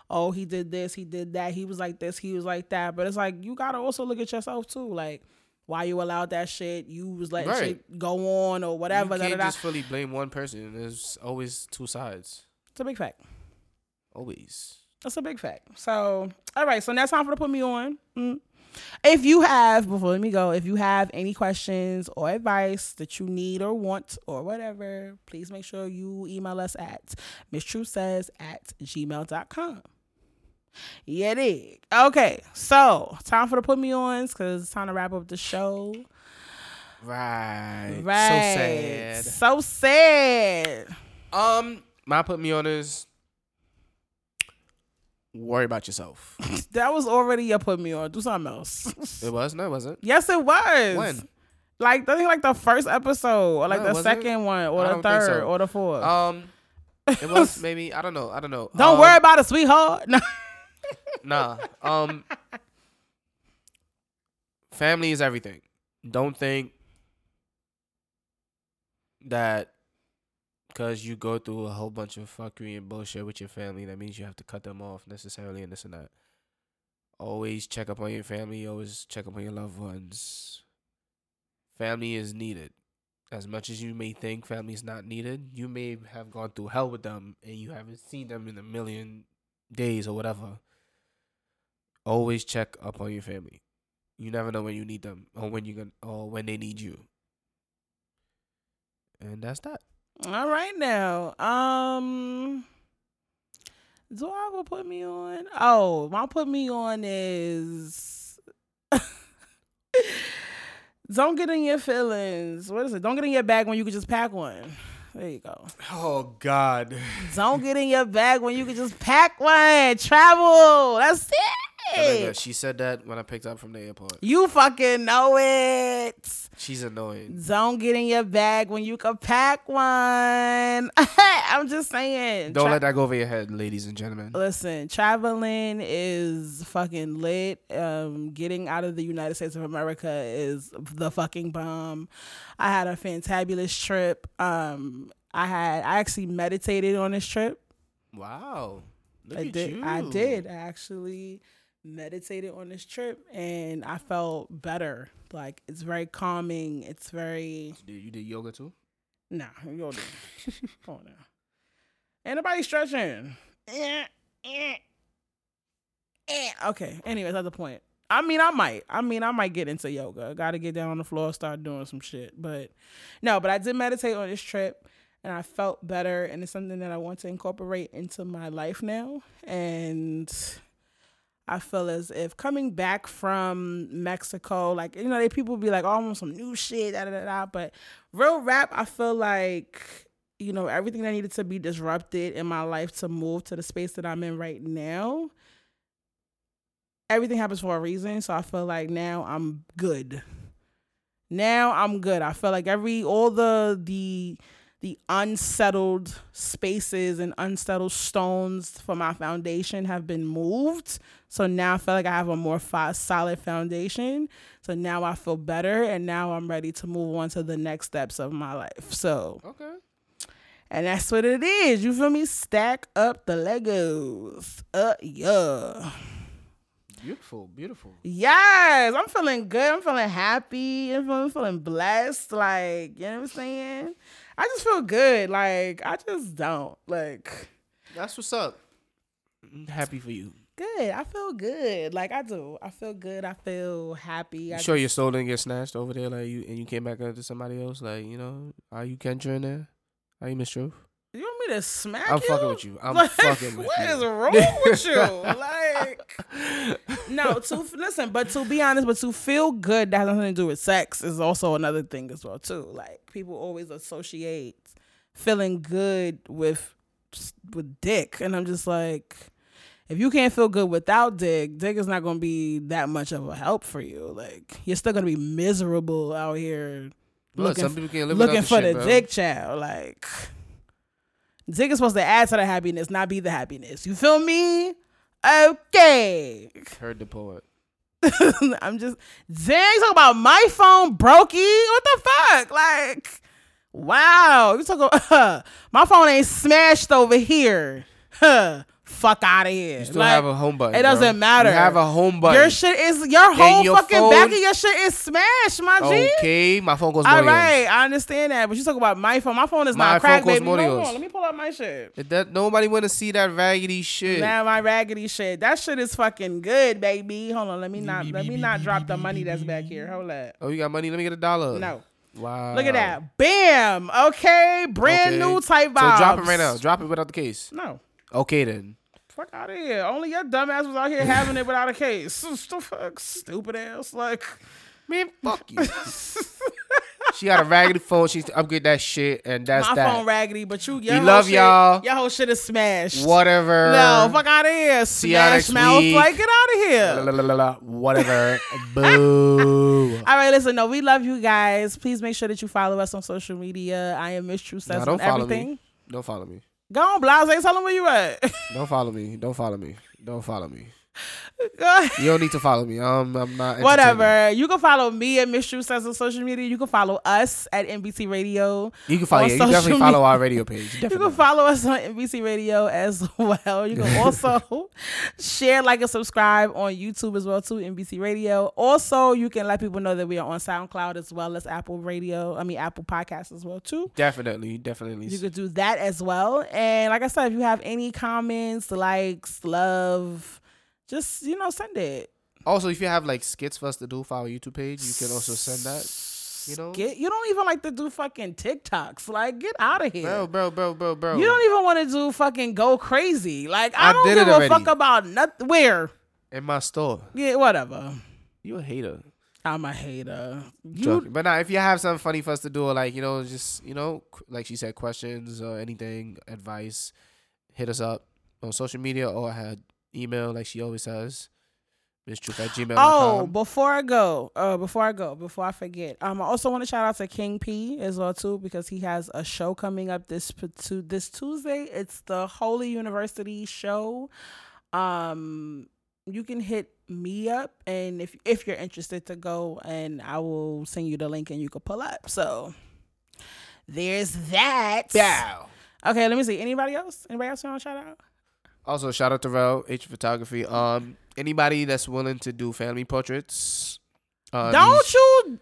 A: Oh, he did this, he did that, he was like this, he was like that. But it's like you gotta also look at yourself too. Like why you allowed that shit? You was letting
B: Right.
A: shit go on or whatever.
B: you
A: da, da,
B: can't
A: da.
B: just fully blame one person. There's always two sides.
A: It's a big fact.
B: Always.
A: That's a big fact. So, all right. So now it's time for to put me on. Mm. If you have, before let me go, if you have any questions or advice that you need or want or whatever, please make sure you email us at misstruthsays at gmail.com. Yeah, dig. Okay. So, time for to put me on because it's time to wrap up the show.
B: Right.
A: Right.
B: So sad.
A: So sad.
B: Um, my put me on is worry about yourself.
A: That was already your put me on. Do something else.
B: it was no, it wasn't.
A: Yes, it was.
B: When?
A: Like I think like the first episode, or like
B: No,
A: the
B: was it?
A: second one, or
B: I
A: the third,
B: so.
A: or the fourth.
B: Um, it was maybe I don't know. I don't know.
A: Don't
B: Um,
A: worry about it, sweetheart.
B: Nah. Um, family is everything. Don't think that because you go through a whole bunch of fuckery and bullshit with your family, that means you have to cut them off necessarily and this and that. Always check up on your family. Always check up on your loved ones. Family is needed. As much as you may think family is not needed, you may have gone through hell with them and you haven't seen them in a million days or whatever. Always check up on your family. You never know when you need them or when you going or when they need you. And that's that.
A: All right now. Um do I will put me on? Oh, my put me on is don't get in your feelings. What is it? Don't get in your bag when you could just pack one. There you go.
B: Oh God.
A: Don't get in your bag when you could just pack one. Travel. That's it.
B: She said that when I picked up from the airport.
A: You fucking know it.
B: She's annoying.
A: Don't get in your bag when you can pack one. I'm just saying.
B: Don't
A: Tra-
B: let that go over your head, ladies and gentlemen.
A: Listen, traveling is fucking lit. Um, getting out of the United States of America is the fucking bomb. I had a fantabulous trip. Um, I had I actually meditated on this trip.
B: Wow. Look
A: I did.
B: you.
A: I did. I actually meditated on this trip, and I felt better. Like it's very calming. It's very
B: You did, you did yoga too?
A: nah. You go there. Come on now. Ain't nobody stretching. Okay. Anyways, that's the point. I mean, I might. I mean, I might get into yoga. Got to get down on the floor, start doing some shit. But no, but I did meditate on this trip, and I felt better, and it's something that I want to incorporate into my life now. And I feel as if coming back from Mexico, like you know, they people be like, "Oh, I want some new shit," da da da. da. But real rap, I feel like you know everything that needed to be disrupted in my life to move to the space that I'm in right now. Everything happens for a reason, so I feel like now I'm good. Now I'm good. I feel like every all the the the unsettled spaces and unsettled stones for my foundation have been moved. So now I feel like I have a more fi- solid foundation. So now I feel better and now I'm ready to move on to the next steps of my life. So,
B: Okay.
A: and that's what it is. You feel me? Stack up the Legos. Uh, yeah.
B: Beautiful, beautiful.
A: Yes, I'm feeling good. I'm feeling happy. I'm feeling, feeling blessed. Like, you know what I'm saying? I just feel good. Like, I just don't. Like,
B: That's what's up. I'm happy for you.
A: good. I feel good. Like, I do. I feel good. I feel happy. I
B: You sure
A: just-
B: your soul didn't get snatched over there, like you, and you came back up to somebody else? Like, you know, are you Kendra in there? Are you Miss Truth?
A: You want me to smack
B: I'm
A: you?
B: fucking with you. I'm
A: Like,
B: fucking with
A: what
B: you.
A: is wrong with you? Like, no. To listen, but to be honest, but to feel good that has nothing to do with sex is also another thing as well too. Like people always associate feeling good with with dick, and I'm just like, if you can't feel good without dick, dick is not going to be that much of a help for you. Like you're still going to be miserable out here
B: Look,
A: looking
B: some people can't live
A: looking for
B: the, shit,
A: the
B: bro.
A: dick child. Like dick is supposed to add to the happiness, not be the happiness. You feel me? Okay.
B: Heard the poet.
A: I'm just dang talk about my phone brokey. What the fuck? Like, wow. You talk about my phone ain't smashed over here. Huh. Fuck out of here.
B: You still
A: Like,
B: have a home button.
A: it doesn't matter.
B: You have a home button.
A: your shit is your whole
B: your
A: fucking
B: phone-
A: back of your shit is smashed, my G.
B: Okay, my phone goes
A: All
B: yours.
A: I understand that, but you talk about my phone. My phone is
B: My
A: not crack, baby.
B: more yours.
A: on, let me pull out my shit.
B: It- That nobody want to see that raggedy shit.
A: Now my raggedy shit. That shit is fucking good, baby. Hold on, let me not let me not drop the money that's back here. Hold up.
B: Oh, you got money? Let me get a dollar.
A: No.
B: Wow.
A: Look at that. Bam. Okay. Brand
B: Okay.
A: new type
B: So
A: vibes.
B: drop it right now. Drop it without the case.
A: No.
B: Okay then.
A: Fuck out of here. Only your dumbass was out here having it without a case. St- fuck, Stupid ass. Like,
B: Man, fuck you. she got a raggedy phone. She's to upgrade that shit, and that's
A: my
B: that.
A: phone raggedy, but you, your
B: We
A: whole
B: love
A: shit,
B: y'all.
A: Your whole shit is smashed.
B: Whatever.
A: No, fuck out of here.
B: See y'all
A: Smash
B: next
A: mouth.
B: week.
A: Like, get out of here.
B: La, la, la, la, la. Whatever. Boo.
A: All right, listen. No, we love you guys. Please make sure that you follow us on social media. I am Miss Truth Says
B: Nah,
A: on
B: don't follow
A: everything.
B: me. Don't follow me.
A: Go on, Blase. Tell them where you at.
B: Don't follow me. Don't follow me. Don't follow me. You don't need to follow me. Um, I'm not.
A: Whatever. You can follow me at Miss Truth Says on social media. You can follow us at NBC Radio.
B: You can follow. Yeah, you definitely
A: social
B: follow our radio page.
A: You can follow us on NBC Radio as well. You can also share, like, and subscribe on YouTube as well too. NBC Radio. Also, you can let people know that we are on SoundCloud as well as Apple Radio. I mean Apple Podcasts as well too.
B: Definitely. Definitely.
A: You could do that as well. And like I said, if you have any comments, likes, love, just you know, send it.
B: Also, if you have like skits for us to do for our YouTube page, you can also send that. You know,
A: you don't even like to do fucking TikToks. Like, get out of here.
B: bro, bro, bro, bro, bro.
A: You don't even want to do fucking go crazy. Like I,
B: I
A: don't give a fuck about nothing. Where?
B: in my store.
A: Yeah, whatever.
B: You a hater.
A: I'm a hater. You.
B: But now, if you have something funny for us to do, or like you know, just you know, like she said, questions or anything, advice, hit us up on social media or had email, like she always has. Miss Truth at gmail.
A: Oh, before I go, uh, before I go, before I forget, um, I also want to shout out to King P as well too because he has a show coming up this to this Tuesday. It's the Holy University show. Um, you can hit me up, and if if you're interested to go, and I will send you the link, and you can pull up. So there's that.
B: Bow.
A: Okay, let me see. Anybody else? Anybody else want to shout out?
B: Also, shout out to Rel H Photography. Um, anybody that's willing to do family portraits. Uh,
A: Don't
B: these-
A: you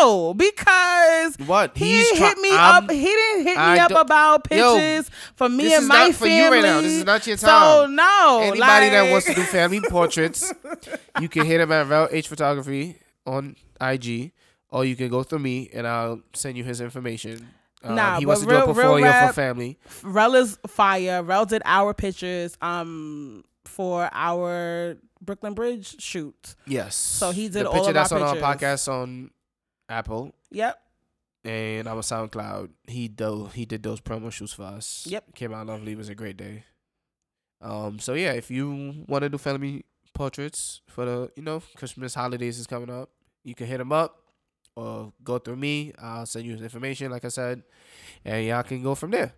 A: no because
B: What
A: he
B: he's
A: didn't
B: try-
A: hit me
B: I'm-
A: up. He didn't hit me
B: I
A: up
B: don't-
A: about
B: Yo,
A: pictures for me
B: this
A: and
B: is
A: my
B: not for
A: family.
B: you right now. This is not your time.
A: no, no.
B: Anybody that wants to do family portraits, you can hit him at Rel H Photography on IG, or you can go through me and I'll send you his information. Uh,
A: Nah,
B: he wants to do
A: real-
B: a
A: real
B: portfolio
A: rap-
B: for family.
A: Rel is fire. Rel did our pictures um for our Brooklyn Bridge shoot.
B: Yes.
A: So he did
B: the
A: all
B: picture
A: of our
B: that's on our podcast on Apple
A: Yep.
B: and I'm our SoundCloud. He do he did those promo shoots for us.
A: Yep.
B: Came out lovely. It was a great day. Um. So yeah, if you want to do family portraits for the you know Christmas holidays is coming up, you can hit him up or go through me. I'll send you his information, like I said, and y'all can go from there.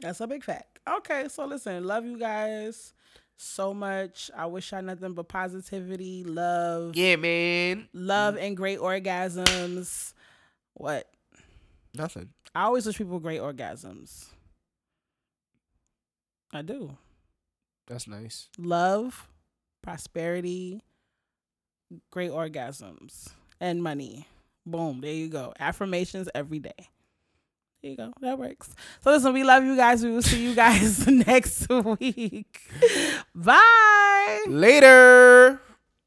A: That's a big fact. Okay, so listen, love you guys so much. I wish I nothing but positivity, love,
B: Yeah, man.
A: love, and great orgasms. What?
B: Nothing.
A: I always wish people great orgasms. I do.
B: That's nice.
A: Love, prosperity, great orgasms, and money. Boom. There you go. Affirmations every day. There you go. That works. So listen, we love you guys. We will see you guys next week. Bye.
B: Later.